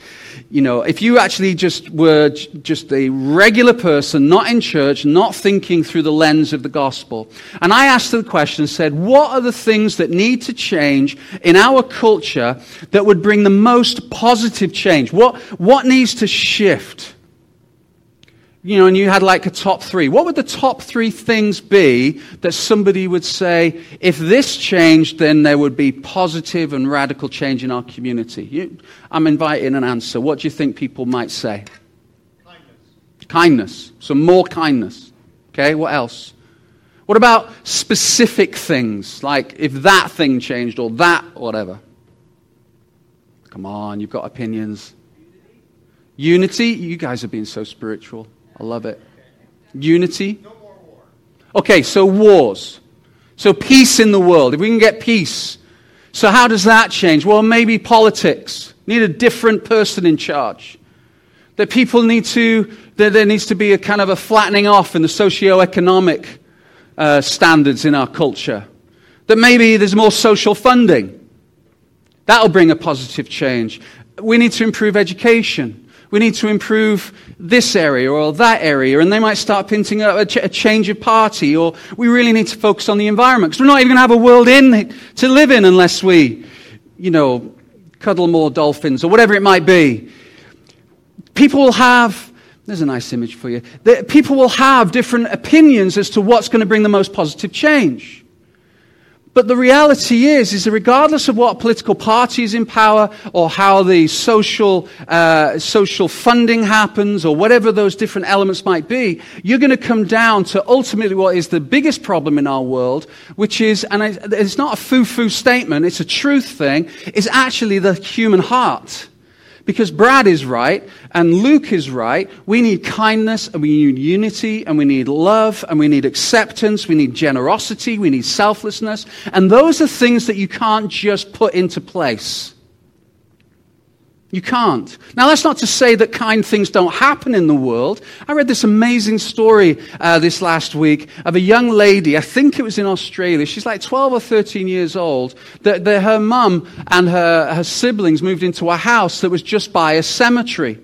[SPEAKER 5] you know, if you actually just were just a regular person, not in church, not thinking through the lens of the gospel, and I asked the question said, what are the things that need to change in our culture that would bring the most positive change? What, what needs to shift? You know, and you had like a top three, what would the top three things be that somebody would say, if this changed, then there would be positive and radical change in our community? You, I'm inviting an answer. What do you think people might say? Kindness. Kindness. So more kindness. Okay, what else? What about specific things, like if that thing changed or that, whatever? Come on, you've got opinions. Unity? You guys are being so spiritual. I love it. Unity. Okay, so wars. So peace in the world. If we can get peace. So how does that change? Well, maybe politics. Need a different person in charge. That people need to, that there needs to be a kind of a flattening off in the socio-economic uh, standards in our culture. That maybe there's more social funding. That'll bring a positive change. We need to improve education we need to improve this area or that area, and they might start pinting up a, ch- a change of party, or we really need to focus on the environment because we're not even going to have a world in to live in unless we, you know, cuddle more dolphins or whatever it might be. People will have, there's a nice image for you. People will have different opinions as to what's going to bring the most positive change. But the reality is, is that regardless of what political party is in power or how the social, uh, social funding happens or whatever those different elements might be, you're going to come down to ultimately what is the biggest problem in our world, which is, and it's not a foo-foo statement, it's a truth thing, is actually the human heart. Because Brad is right and Luke is right. We need kindness and we need unity and we need love and we need acceptance. We need generosity. We need selflessness. And those are things that you can't just put into place. You can't. Now, that's not to say that kind things don't happen in the world. I read this amazing story uh, this last week of a young lady, I think it was in Australia. She's like 12 or 13 years old. That her mum and her, her siblings moved into a house that was just by a cemetery.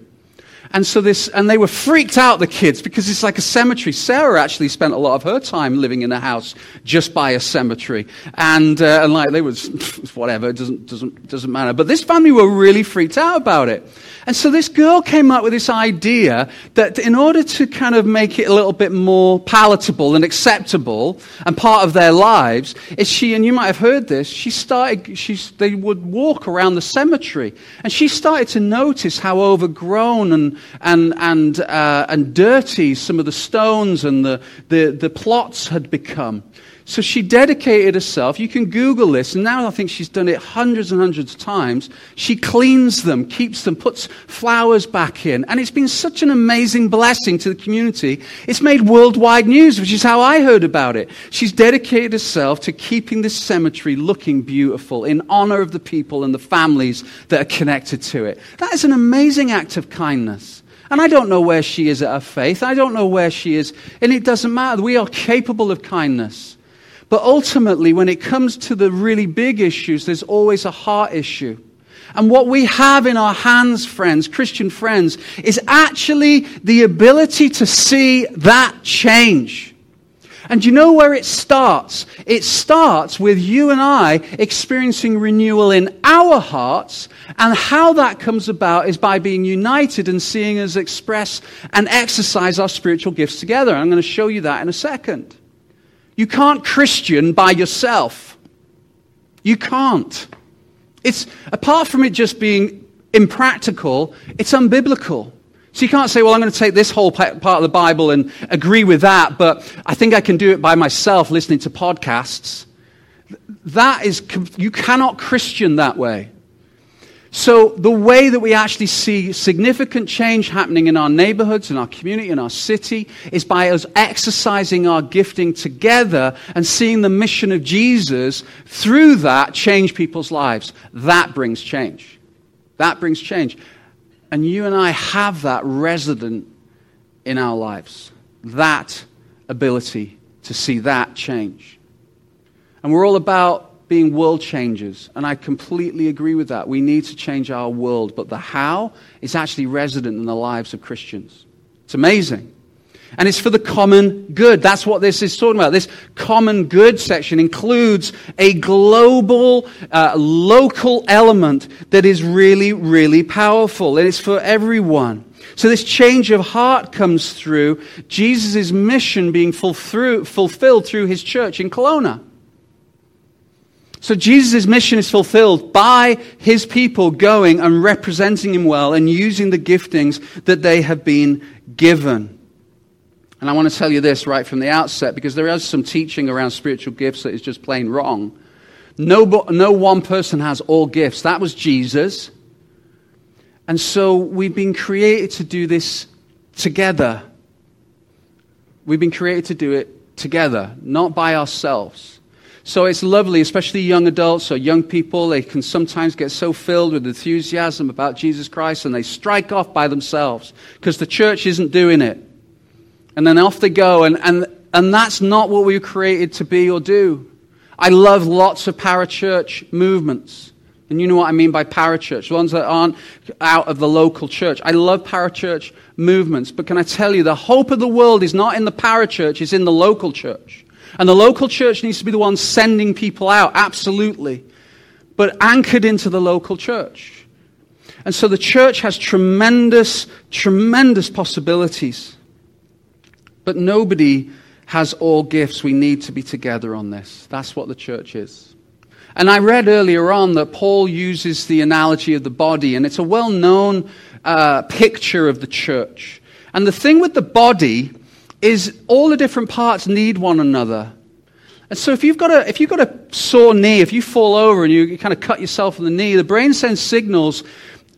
[SPEAKER 5] And so this, and they were freaked out, the kids, because it's like a cemetery. Sarah actually spent a lot of her time living in a house just by a cemetery. And, uh, and like, they was, whatever, it doesn't, doesn't, doesn't matter. But this family were really freaked out about it. And so this girl came up with this idea that in order to kind of make it a little bit more palatable and acceptable and part of their lives, is she, and you might have heard this, she started, she, they would walk around the cemetery. And she started to notice how overgrown and, and, and, uh, and dirty some of the stones and the, the, the plots had become. So she dedicated herself. You can Google this, and now I think she's done it hundreds and hundreds of times. She cleans them, keeps them, puts flowers back in. And it's been such an amazing blessing to the community. It's made worldwide news, which is how I heard about it. She's dedicated herself to keeping this cemetery looking beautiful in honor of the people and the families that are connected to it. That is an amazing act of kindness. And I don't know where she is at her faith. I don't know where she is. And it doesn't matter. We are capable of kindness. But ultimately, when it comes to the really big issues, there's always a heart issue. And what we have in our hands, friends, Christian friends, is actually the ability to see that change. And you know where it starts? It starts with you and I experiencing renewal in our hearts. And how that comes about is by being united and seeing us express and exercise our spiritual gifts together. I'm going to show you that in a second. You can't Christian by yourself. You can't. It's, apart from it just being impractical, it's unbiblical. So you can't say, well, I'm going to take this whole part of the Bible and agree with that, but I think I can do it by myself listening to podcasts. That is, you cannot Christian that way. So, the way that we actually see significant change happening in our neighborhoods, in our community, in our city, is by us exercising our gifting together and seeing the mission of Jesus through that change people's lives. That brings change. That brings change. And you and I have that resident in our lives, that ability to see that change. And we're all about being world changers, and I completely agree with that. We need to change our world, but the how is actually resident in the lives of Christians. It's amazing. And it's for the common good. That's what this is talking about. This common good section includes a global, uh, local element that is really, really powerful. And it's for everyone. So this change of heart comes through Jesus' mission being fulfilled through his church in Kelowna. So Jesus' mission is fulfilled by his people going and representing him well and using the giftings that they have been given. And I want to tell you this right from the outset because there is some teaching around spiritual gifts that is just plain wrong. No, no one person has all gifts. That was Jesus. And so we've been created to do this together. We've been created to do it together, not by ourselves. So it's lovely, especially young adults or young people. They can sometimes get so filled with enthusiasm about Jesus Christ and they strike off by themselves because the church isn't doing it. And then off they go. And, and, and that's not what we were created to be or do. I love lots of parachurch movements. And you know what I mean by parachurch, ones that aren't out of the local church. I love parachurch movements. But can I tell you, the hope of the world is not in the parachurch, it's in the local church. And the local church needs to be the one sending people out, absolutely. But anchored into the local church. And so the church has tremendous, tremendous possibilities. But nobody has all gifts. We need to be together on this. That's what the church is. And I read earlier on that Paul uses the analogy of the body, and it's a well known uh, picture of the church. And the thing with the body is all the different parts need one another. And so if you've got a, if you've got a sore knee, if you fall over and you, kind of cut yourself on the knee, the brain sends signals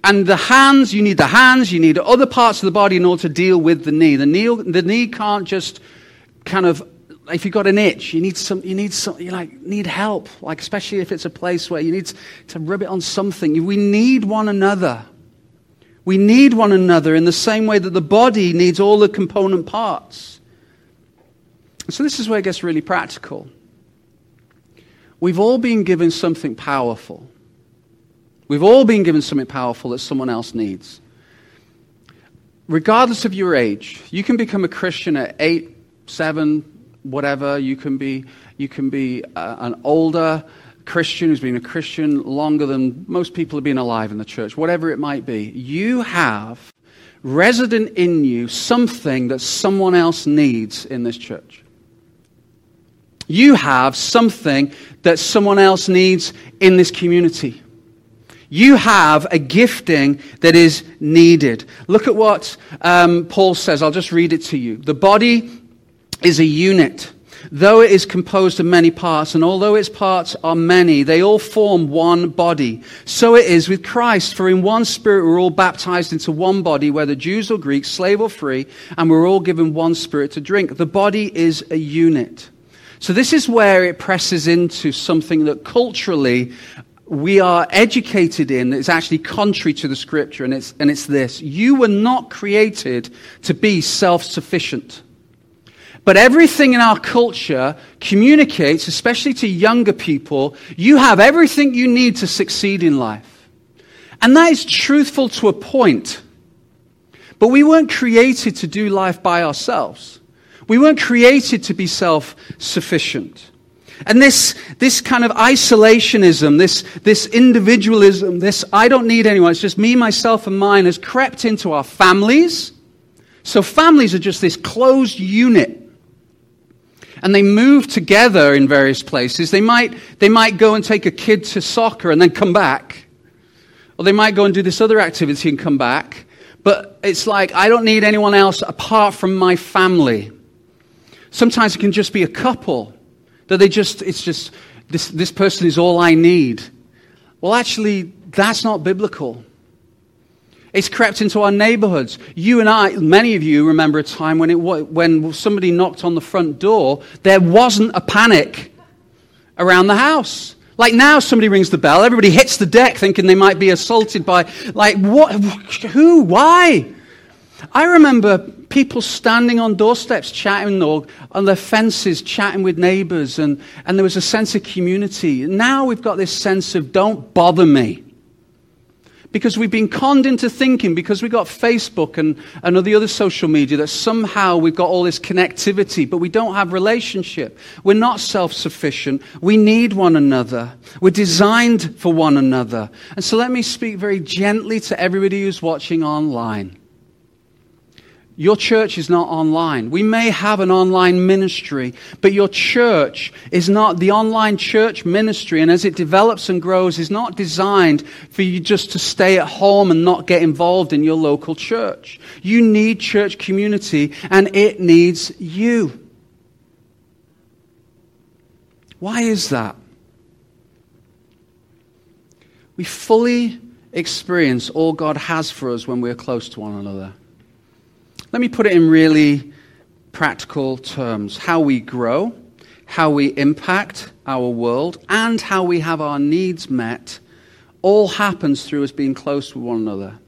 [SPEAKER 5] and the hands, you need the hands, you need other parts of the body in order to deal with the knee. The knee, the knee can't just kind of, if you've got an itch, you need some, you need some, you like, need help. Like, especially if it's a place where you need to rub it on something. We need one another. We need one another in the same way that the body needs all the component parts. So this is where it gets really practical. We've all been given something powerful. We've all been given something powerful that someone else needs. Regardless of your age, you can become a Christian at eight, seven, whatever. You can be, you can be uh, an older Christian who's been a Christian longer than most people have been alive in the church, whatever it might be. You have resident in you something that someone else needs in this church. You have something that someone else needs in this community. You have a gifting that is needed. Look at what um, Paul says. I'll just read it to you. The body is a unit. Though it is composed of many parts, and although its parts are many, they all form one body. So it is with Christ. For in one spirit we're all baptized into one body, whether Jews or Greeks, slave or free, and we're all given one spirit to drink. The body is a unit. So this is where it presses into something that culturally we are educated in that's actually contrary to the scripture, and it's, and it's this You were not created to be self sufficient. But everything in our culture communicates, especially to younger people, you have everything you need to succeed in life. And that is truthful to a point. But we weren't created to do life by ourselves. We weren't created to be self sufficient. And this, this kind of isolationism, this, this individualism, this I don't need anyone, it's just me, myself, and mine has crept into our families. So families are just this closed unit. And they move together in various places. They might, they might go and take a kid to soccer and then come back. Or they might go and do this other activity and come back. But it's like, I don't need anyone else apart from my family. Sometimes it can just be a couple that they just, it's just, this, this person is all I need. Well, actually, that's not biblical. It's crept into our neighborhoods. You and I, many of you remember a time when, it, when somebody knocked on the front door, there wasn't a panic around the house. Like now, somebody rings the bell, everybody hits the deck thinking they might be assaulted by, like, what? Who? Why? I remember people standing on doorsteps chatting or on their fences chatting with neighbors, and, and there was a sense of community. Now we've got this sense of don't bother me. Because we've been conned into thinking, because we've got Facebook and, and the other social media, that somehow we've got all this connectivity, but we don't have relationship. We're not self sufficient. We need one another. We're designed for one another. And so let me speak very gently to everybody who's watching online. Your church is not online. We may have an online ministry, but your church is not the online church ministry. And as it develops and grows, is not designed for you just to stay at home and not get involved in your local church. You need church community and it needs you. Why is that? We fully experience all God has for us when we're close to one another. Let me put it in really practical terms how we grow, how we impact our world, and how we have our needs met all happens through us being close with one another.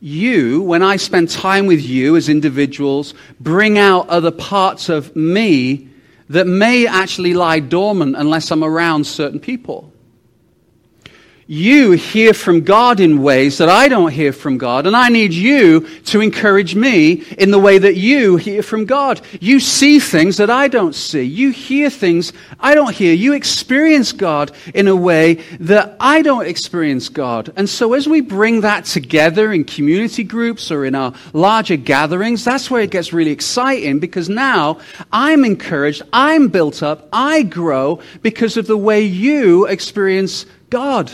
[SPEAKER 5] You, when I spend time with you as individuals, bring out other parts of me that may actually lie dormant unless I'm around certain people you hear from God in ways that I don't hear from God, and I need you to encourage me in the way that you hear from God. You see things that I don't see. You hear things I don't hear. You experience God in a way that I don't experience God. And so as we bring that together in community groups or in our larger gatherings, that's where it gets really exciting because now I'm encouraged, I'm built up, I grow because of the way you experience God.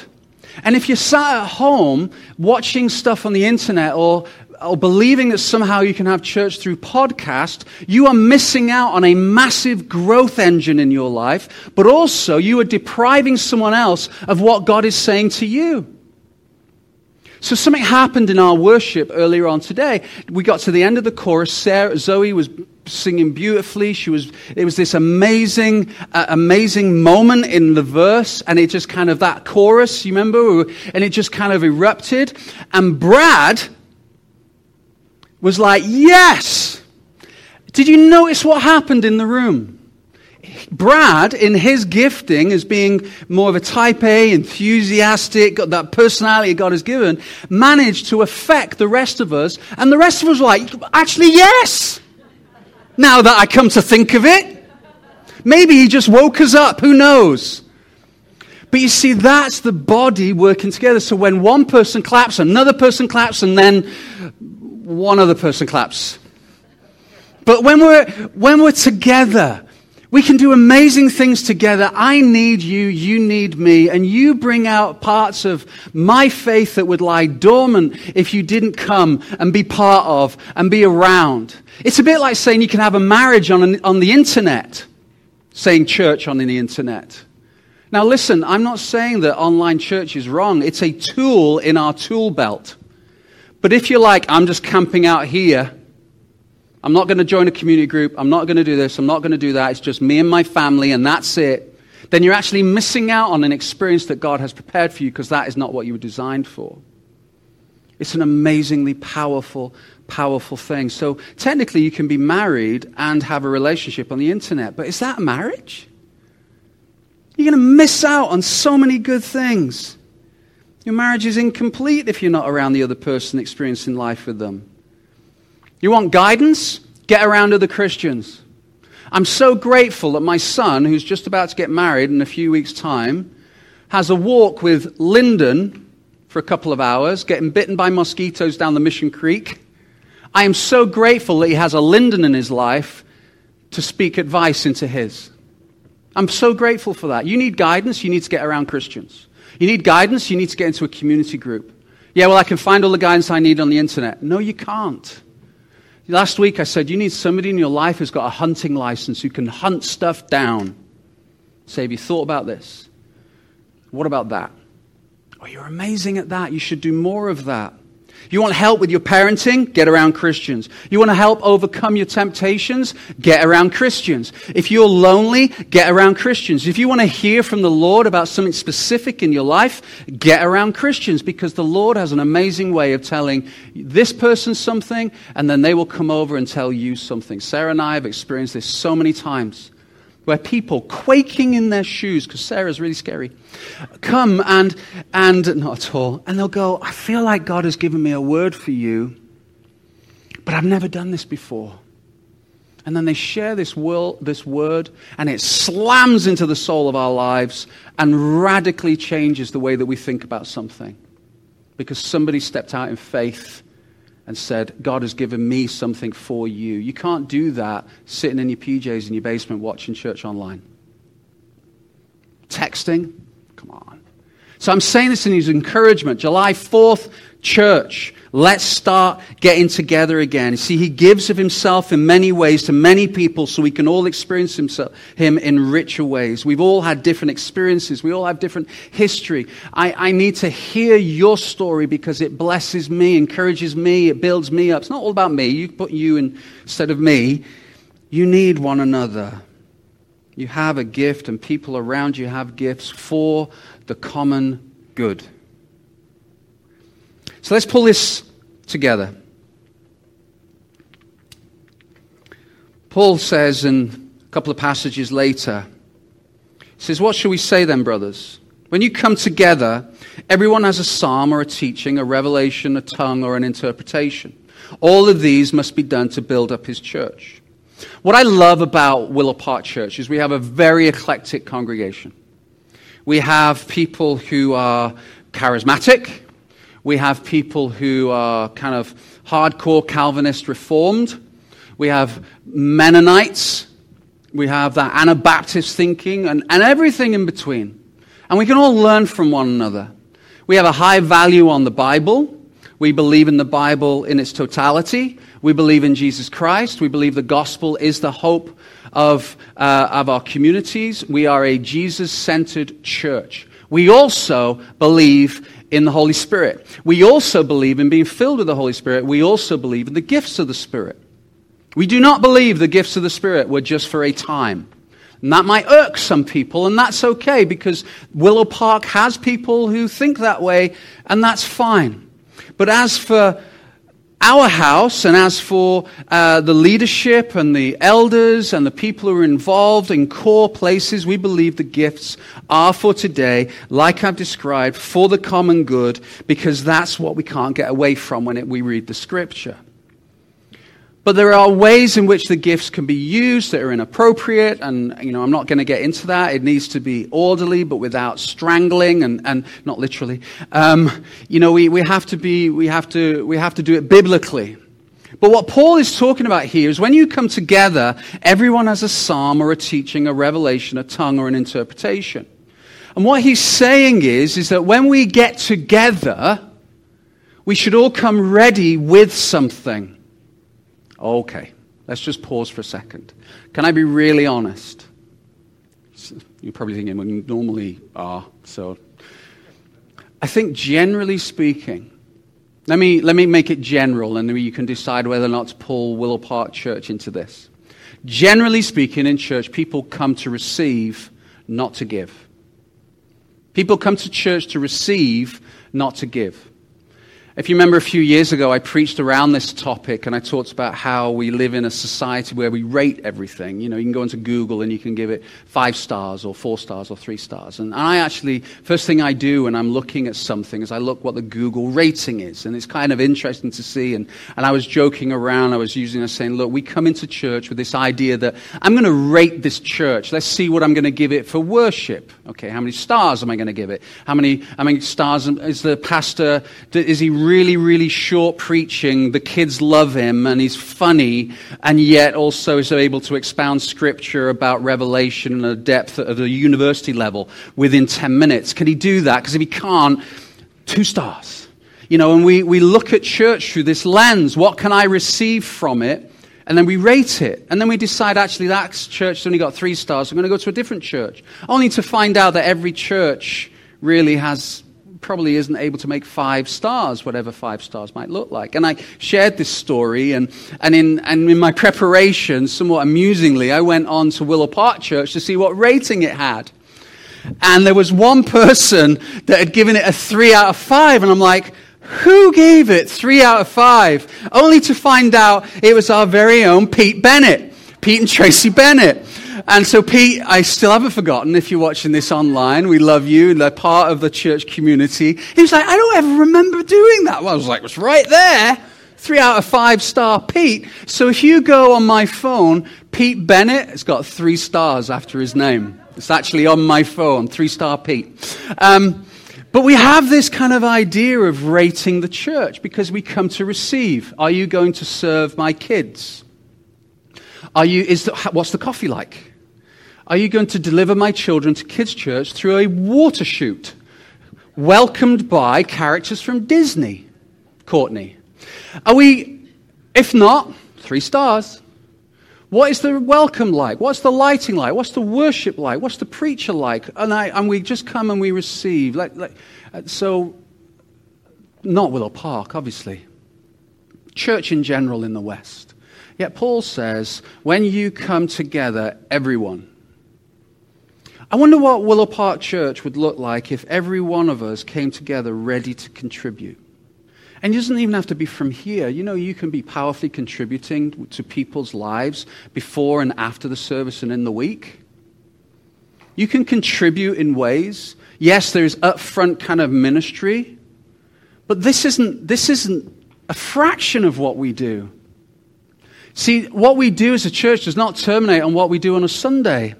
[SPEAKER 5] And if you're sat at home watching stuff on the internet or, or believing that somehow you can have church through podcast, you are missing out on a massive growth engine in your life, but also you are depriving someone else of what God is saying to you. So something happened in our worship earlier on today. We got to the end of the chorus. Sarah, Zoe was singing beautifully. She was, it was this amazing, uh, amazing moment in the verse, and it just kind of, that chorus, you remember? And it just kind of erupted. And Brad was like, Yes! Did you notice what happened in the room? Brad, in his gifting as being more of a type A, enthusiastic, got that personality God has given, managed to affect the rest of us. And the rest of us were like, actually, yes! Now that I come to think of it, maybe he just woke us up. Who knows? But you see, that's the body working together. So when one person claps, another person claps, and then one other person claps. But when we're, when we're together, we can do amazing things together. I need you, you need me, and you bring out parts of my faith that would lie dormant if you didn't come and be part of and be around. It's a bit like saying you can have a marriage on, an, on the internet, saying church on the internet. Now, listen, I'm not saying that online church is wrong. It's a tool in our tool belt. But if you're like, I'm just camping out here, I'm not going to join a community group, I'm not going to do this, I'm not going to do that, it's just me and my family, and that's it, then you're actually missing out on an experience that God has prepared for you because that is not what you were designed for. It's an amazingly powerful powerful thing. So technically, you can be married and have a relationship on the internet, but is that marriage? You're going to miss out on so many good things. Your marriage is incomplete if you're not around the other person experiencing life with them. You want guidance? Get around other Christians. I'm so grateful that my son, who's just about to get married in a few weeks' time, has a walk with Lyndon for a couple of hours, getting bitten by mosquitoes down the Mission Creek. I am so grateful that he has a Lyndon in his life to speak advice into his. I'm so grateful for that. You need guidance, you need to get around Christians. You need guidance, you need to get into a community group. Yeah, well, I can find all the guidance I need on the internet. No, you can't. Last week I said you need somebody in your life who's got a hunting license who can hunt stuff down. Say, have you thought about this? What about that? Oh, you're amazing at that. You should do more of that. You want help with your parenting? Get around Christians. You want to help overcome your temptations? Get around Christians. If you're lonely, get around Christians. If you want to hear from the Lord about something specific in your life, get around Christians because the Lord has an amazing way of telling this person something and then they will come over and tell you something. Sarah and I have experienced this so many times where people quaking in their shoes, because Sarah's really scary, come and, and, not at all, and they'll go, I feel like God has given me a word for you, but I've never done this before. And then they share this, this word, and it slams into the soul of our lives and radically changes the way that we think about something. Because somebody stepped out in faith and said, God has given me something for you. You can't do that sitting in your PJs in your basement watching church online. Texting? So I'm saying this in his encouragement. July 4th, church. Let's start getting together again. See, he gives of himself in many ways to many people so we can all experience himself, him in richer ways. We've all had different experiences. We all have different history. I, I need to hear your story because it blesses me, encourages me, it builds me up. It's not all about me. You put you in, instead of me. You need one another. You have a gift, and people around you have gifts for the common good. So let's pull this together. Paul says in a couple of passages later, he says, What shall we say then, brothers? When you come together, everyone has a psalm or a teaching, a revelation, a tongue, or an interpretation. All of these must be done to build up his church. What I love about Willow Park Church is we have a very eclectic congregation. We have people who are charismatic, we have people who are kind of hardcore Calvinist reformed. We have Mennonites. We have that Anabaptist thinking and, and everything in between. And we can all learn from one another. We have a high value on the Bible. We believe in the Bible in its totality. We believe in Jesus Christ. We believe the gospel is the hope of, uh, of our communities. We are a Jesus centered church. We also believe in the Holy Spirit. We also believe in being filled with the Holy Spirit. We also believe in the gifts of the Spirit. We do not believe the gifts of the Spirit were just for a time. And that might irk some people, and that's okay because Willow Park has people who think that way, and that's fine. But as for our house, and as for uh, the leadership and the elders and the people who are involved in core places, we believe the gifts are for today, like I've described, for the common good, because that's what we can't get away from when it, we read the scripture. But there are ways in which the gifts can be used that are inappropriate, and you know, I'm not going to get into that. It needs to be orderly, but without strangling, and, and not literally. Um, you know, we, we, have to be, we, have to, we have to do it biblically. But what Paul is talking about here is when you come together, everyone has a psalm or a teaching, a revelation, a tongue, or an interpretation. And what he's saying is, is that when we get together, we should all come ready with something. Okay, let's just pause for a second. Can I be really honest? You're probably thinking we normally are, so. I think generally speaking, let me, let me make it general and then you can decide whether or not to pull Willow Park Church into this. Generally speaking, in church, people come to receive, not to give. People come to church to receive, not to give. If you remember a few years ago, I preached around this topic and I talked about how we live in a society where we rate everything. You know, you can go into Google and you can give it five stars or four stars or three stars. And I actually, first thing I do when I'm looking at something is I look what the Google rating is. And it's kind of interesting to see. And, and I was joking around, I was using, was saying, look, we come into church with this idea that I'm going to rate this church. Let's see what I'm going to give it for worship. Okay, how many stars am I going to give it? How many, how many stars is the pastor, is he really, really short preaching. The kids love him and he's funny, and yet also is able to expound scripture about revelation and a depth at a university level within 10 minutes. Can he do that? Because if he can't, two stars. You know, and we, we look at church through this lens. What can I receive from it? And then we rate it. And then we decide, actually, that church's only got three stars. I'm going to go to a different church. Only to find out that every church really has probably isn't able to make five stars, whatever five stars might look like. And I shared this story, and, and, in, and in my preparation, somewhat amusingly, I went on to Willow Park Church to see what rating it had. And there was one person that had given it a three out of five, and I'm like, who gave it three out of five? Only to find out it was our very own Pete Bennett, Pete and Tracy Bennett. And so, Pete, I still haven't forgotten if you're watching this online. We love you and they're part of the church community. He was like, I don't ever remember doing that. Well, I was like, it's right there. Three out of five star Pete. So if you go on my phone, Pete Bennett, it's got three stars after his name. It's actually on my phone, three star Pete. Um, but we have this kind of idea of rating the church because we come to receive. Are you going to serve my kids? Are you, is the, what's the coffee like? Are you going to deliver my children to kids' church through a water chute, welcomed by characters from Disney? Courtney. Are we, if not, three stars? What is the welcome like? What's the lighting like? What's the worship like? What's the preacher like? And, I, and we just come and we receive. Like, like, uh, so, not Willow Park, obviously. Church in general in the West. Yet Paul says, when you come together, everyone. I wonder what Willow Park Church would look like if every one of us came together ready to contribute. And it doesn't even have to be from here. You know, you can be powerfully contributing to people's lives before and after the service and in the week. You can contribute in ways. Yes, there's upfront kind of ministry, but this isn't, this isn't a fraction of what we do. See, what we do as a church does not terminate on what we do on a Sunday.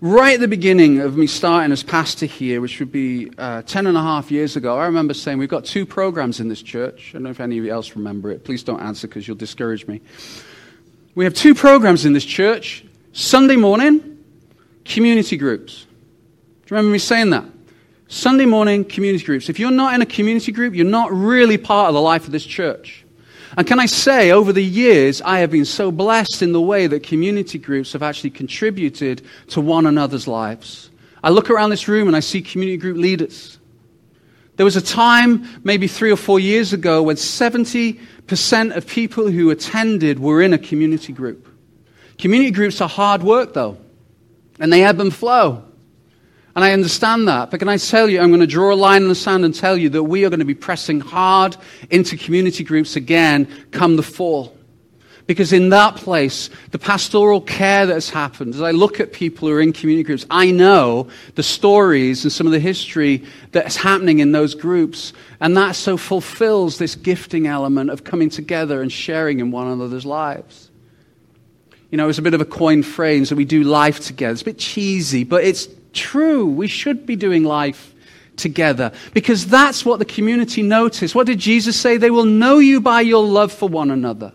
[SPEAKER 5] Right at the beginning of me starting as pastor here, which would be uh, 10 and a half years ago, I remember saying, We've got two programs in this church. I don't know if any of you else remember it. Please don't answer because you'll discourage me. We have two programs in this church Sunday morning, community groups. Do you remember me saying that? Sunday morning, community groups. If you're not in a community group, you're not really part of the life of this church. And can I say, over the years, I have been so blessed in the way that community groups have actually contributed to one another's lives. I look around this room and I see community group leaders. There was a time, maybe three or four years ago, when 70% of people who attended were in a community group. Community groups are hard work, though, and they ebb and flow. And I understand that. But can I tell you, I'm going to draw a line in the sand and tell you that we are going to be pressing hard into community groups again come the fall. Because in that place, the pastoral care that has happened, as I look at people who are in community groups, I know the stories and some of the history that's happening in those groups. And that so fulfills this gifting element of coming together and sharing in one another's lives. You know, it's a bit of a coined phrase that we do life together. It's a bit cheesy, but it's true. We should be doing life together because that's what the community noticed. What did Jesus say? They will know you by your love for one another.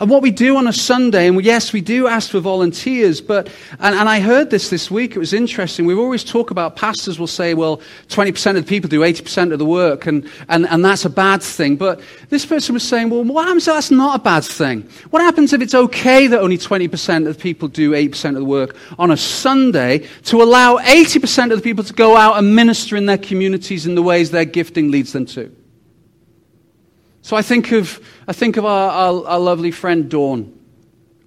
[SPEAKER 5] And what we do on a Sunday, and yes, we do ask for volunteers, but, and, and I heard this this week, it was interesting. We always talk about pastors will say, well, 20% of the people do 80% of the work, and, and, and that's a bad thing. But this person was saying, well, what happens if that's not a bad thing? What happens if it's okay that only 20% of the people do 8% of the work on a Sunday to allow 80% of the people to go out and minister in their communities in the ways their gifting leads them to? So I think of, I think of our, our, our lovely friend Dawn,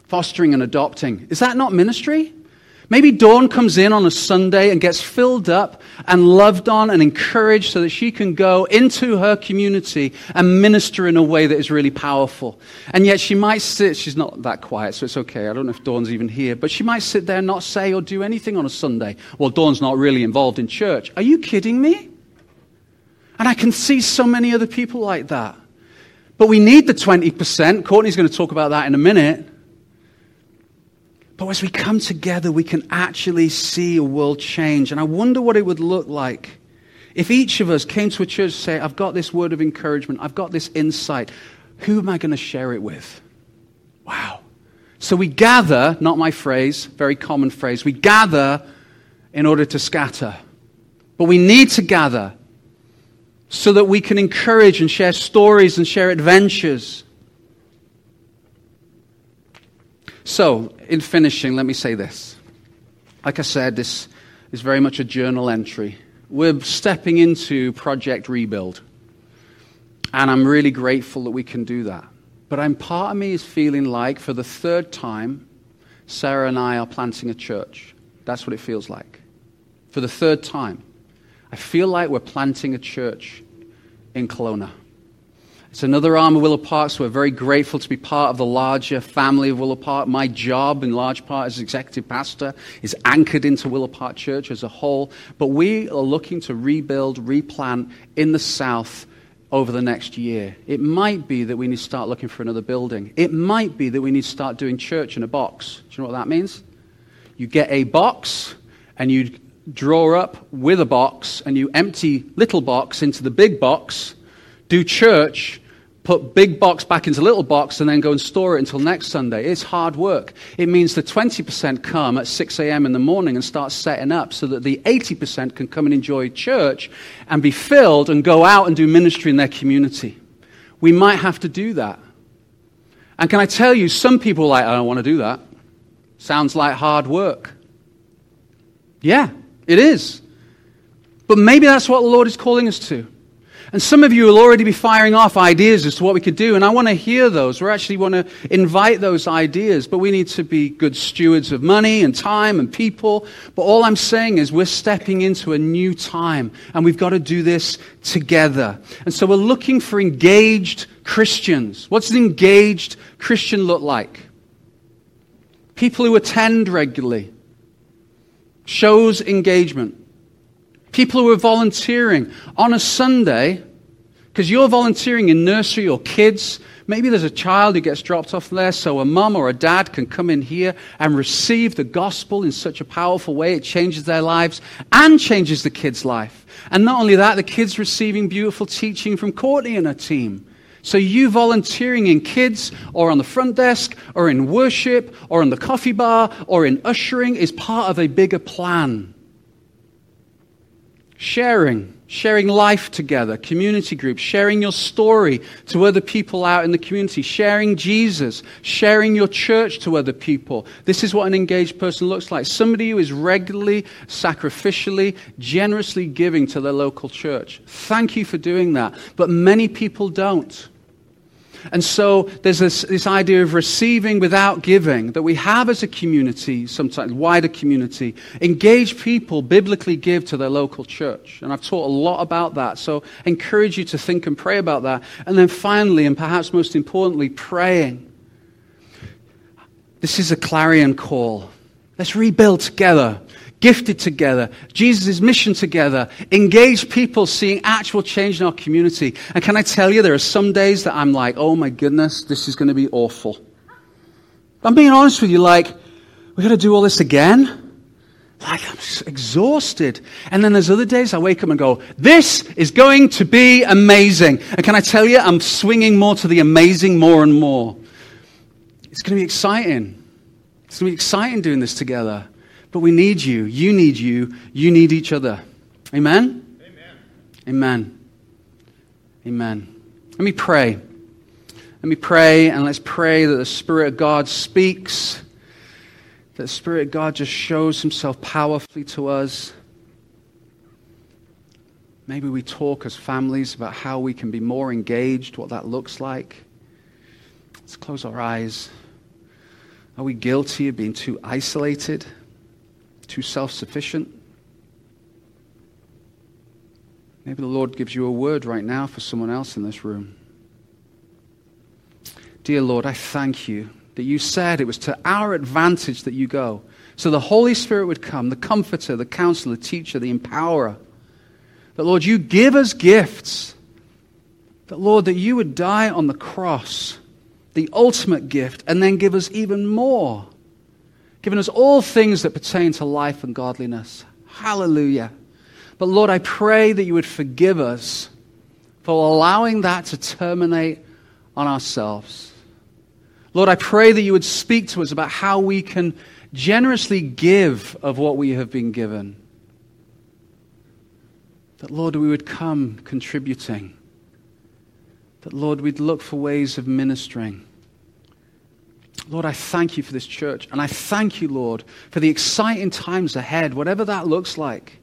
[SPEAKER 5] fostering and adopting. Is that not ministry? Maybe Dawn comes in on a Sunday and gets filled up and loved on and encouraged so that she can go into her community and minister in a way that is really powerful. And yet she might sit, she's not that quiet, so it's okay. I don't know if Dawn's even here, but she might sit there and not say or do anything on a Sunday. Well, Dawn's not really involved in church. Are you kidding me? And I can see so many other people like that. But we need the 20%. Courtney's going to talk about that in a minute. But as we come together, we can actually see a world change. And I wonder what it would look like if each of us came to a church and say, I've got this word of encouragement, I've got this insight. Who am I going to share it with? Wow. So we gather, not my phrase, very common phrase, we gather in order to scatter. But we need to gather so that we can encourage and share stories and share adventures. So, in finishing, let me say this. Like I said, this is very much a journal entry. We're stepping into Project Rebuild. And I'm really grateful that we can do that. But I'm, part of me is feeling like, for the third time, Sarah and I are planting a church. That's what it feels like. For the third time. I feel like we're planting a church in Kelowna. It's another arm of Willow Park, so we're very grateful to be part of the larger family of Willow Park. My job, in large part, as executive pastor, is anchored into Willow Park Church as a whole. But we are looking to rebuild, replant in the south over the next year. It might be that we need to start looking for another building. It might be that we need to start doing church in a box. Do you know what that means? You get a box and you draw up with a box and you empty little box into the big box, do church, put big box back into little box, and then go and store it until next Sunday. It's hard work. It means the 20% come at 6 a.m. in the morning and start setting up so that the 80% can come and enjoy church and be filled and go out and do ministry in their community. We might have to do that. And can I tell you, some people are like, I don't want to do that. Sounds like hard work. Yeah, it is. But maybe that's what the Lord is calling us to. And some of you will already be firing off ideas as to what we could do, and I want to hear those. We actually want to invite those ideas, but we need to be good stewards of money and time and people. But all I'm saying is we're stepping into a new time, and we've got to do this together. And so we're looking for engaged Christians. What's an engaged Christian look like? People who attend regularly, shows engagement. People who are volunteering on a Sunday, because you're volunteering in nursery or kids. Maybe there's a child who gets dropped off there, so a mum or a dad can come in here and receive the gospel in such a powerful way. It changes their lives and changes the kid's life. And not only that, the kid's receiving beautiful teaching from Courtney and her team. So, you volunteering in kids or on the front desk or in worship or in the coffee bar or in ushering is part of a bigger plan. Sharing, sharing life together, community groups, sharing your story to other people out in the community, sharing Jesus, sharing your church to other people. This is what an engaged person looks like. Somebody who is regularly, sacrificially, generously giving to their local church. Thank you for doing that. But many people don't. And so there's this, this idea of receiving without giving that we have as a community, sometimes wider community. Engage people biblically give to their local church. And I've taught a lot about that. So I encourage you to think and pray about that. And then finally, and perhaps most importantly, praying. This is a clarion call. Let's rebuild together gifted together, Jesus' mission together, engage people seeing actual change in our community. And can I tell you, there are some days that I'm like, oh my goodness, this is going to be awful. I'm being honest with you, like, we got to do all this again? Like, I'm exhausted. And then there's other days I wake up and go, this is going to be amazing. And can I tell you, I'm swinging more to the amazing more and more. It's going to be exciting. It's going to be exciting doing this together. But we need you. You need you. You need each other. Amen? Amen. Amen. Amen. Let me pray. Let me pray, and let's pray that the Spirit of God speaks, that the Spirit of God just shows Himself powerfully to us. Maybe we talk as families about how we can be more engaged, what that looks like. Let's close our eyes. Are we guilty of being too isolated? Too self sufficient. Maybe the Lord gives you a word right now for someone else in this room. Dear Lord, I thank you that you said it was to our advantage that you go. So the Holy Spirit would come, the comforter, the counselor, the teacher, the empowerer. That, Lord, you give us gifts. That, Lord, that you would die on the cross, the ultimate gift, and then give us even more. Giving us all things that pertain to life and godliness. Hallelujah. But Lord, I pray that you would forgive us for allowing that to terminate on ourselves. Lord, I pray that you would speak to us about how we can generously give of what we have been given. That, Lord, we would come contributing. That, Lord, we'd look for ways of ministering. Lord, I thank you for this church. And I thank you, Lord, for the exciting times ahead, whatever that looks like.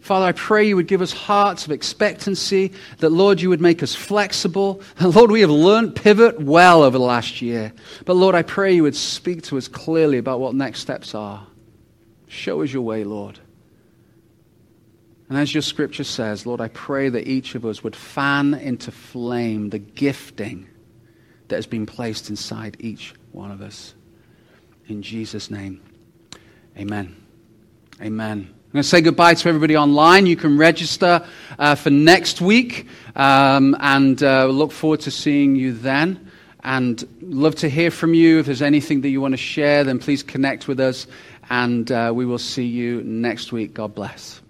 [SPEAKER 5] Father, I pray you would give us hearts of expectancy, that, Lord, you would make us flexible. Lord, we have learned pivot well over the last year. But, Lord, I pray you would speak to us clearly about what next steps are. Show us your way, Lord. And as your scripture says, Lord, I pray that each of us would fan into flame the gifting that has been placed inside each one of us. In Jesus' name, amen. Amen. I'm going to say goodbye to everybody online. You can register uh, for next week, um, and uh, look forward to seeing you then. And love to hear from you. If there's anything that you want to share, then please connect with us, and uh, we will see you next week. God bless.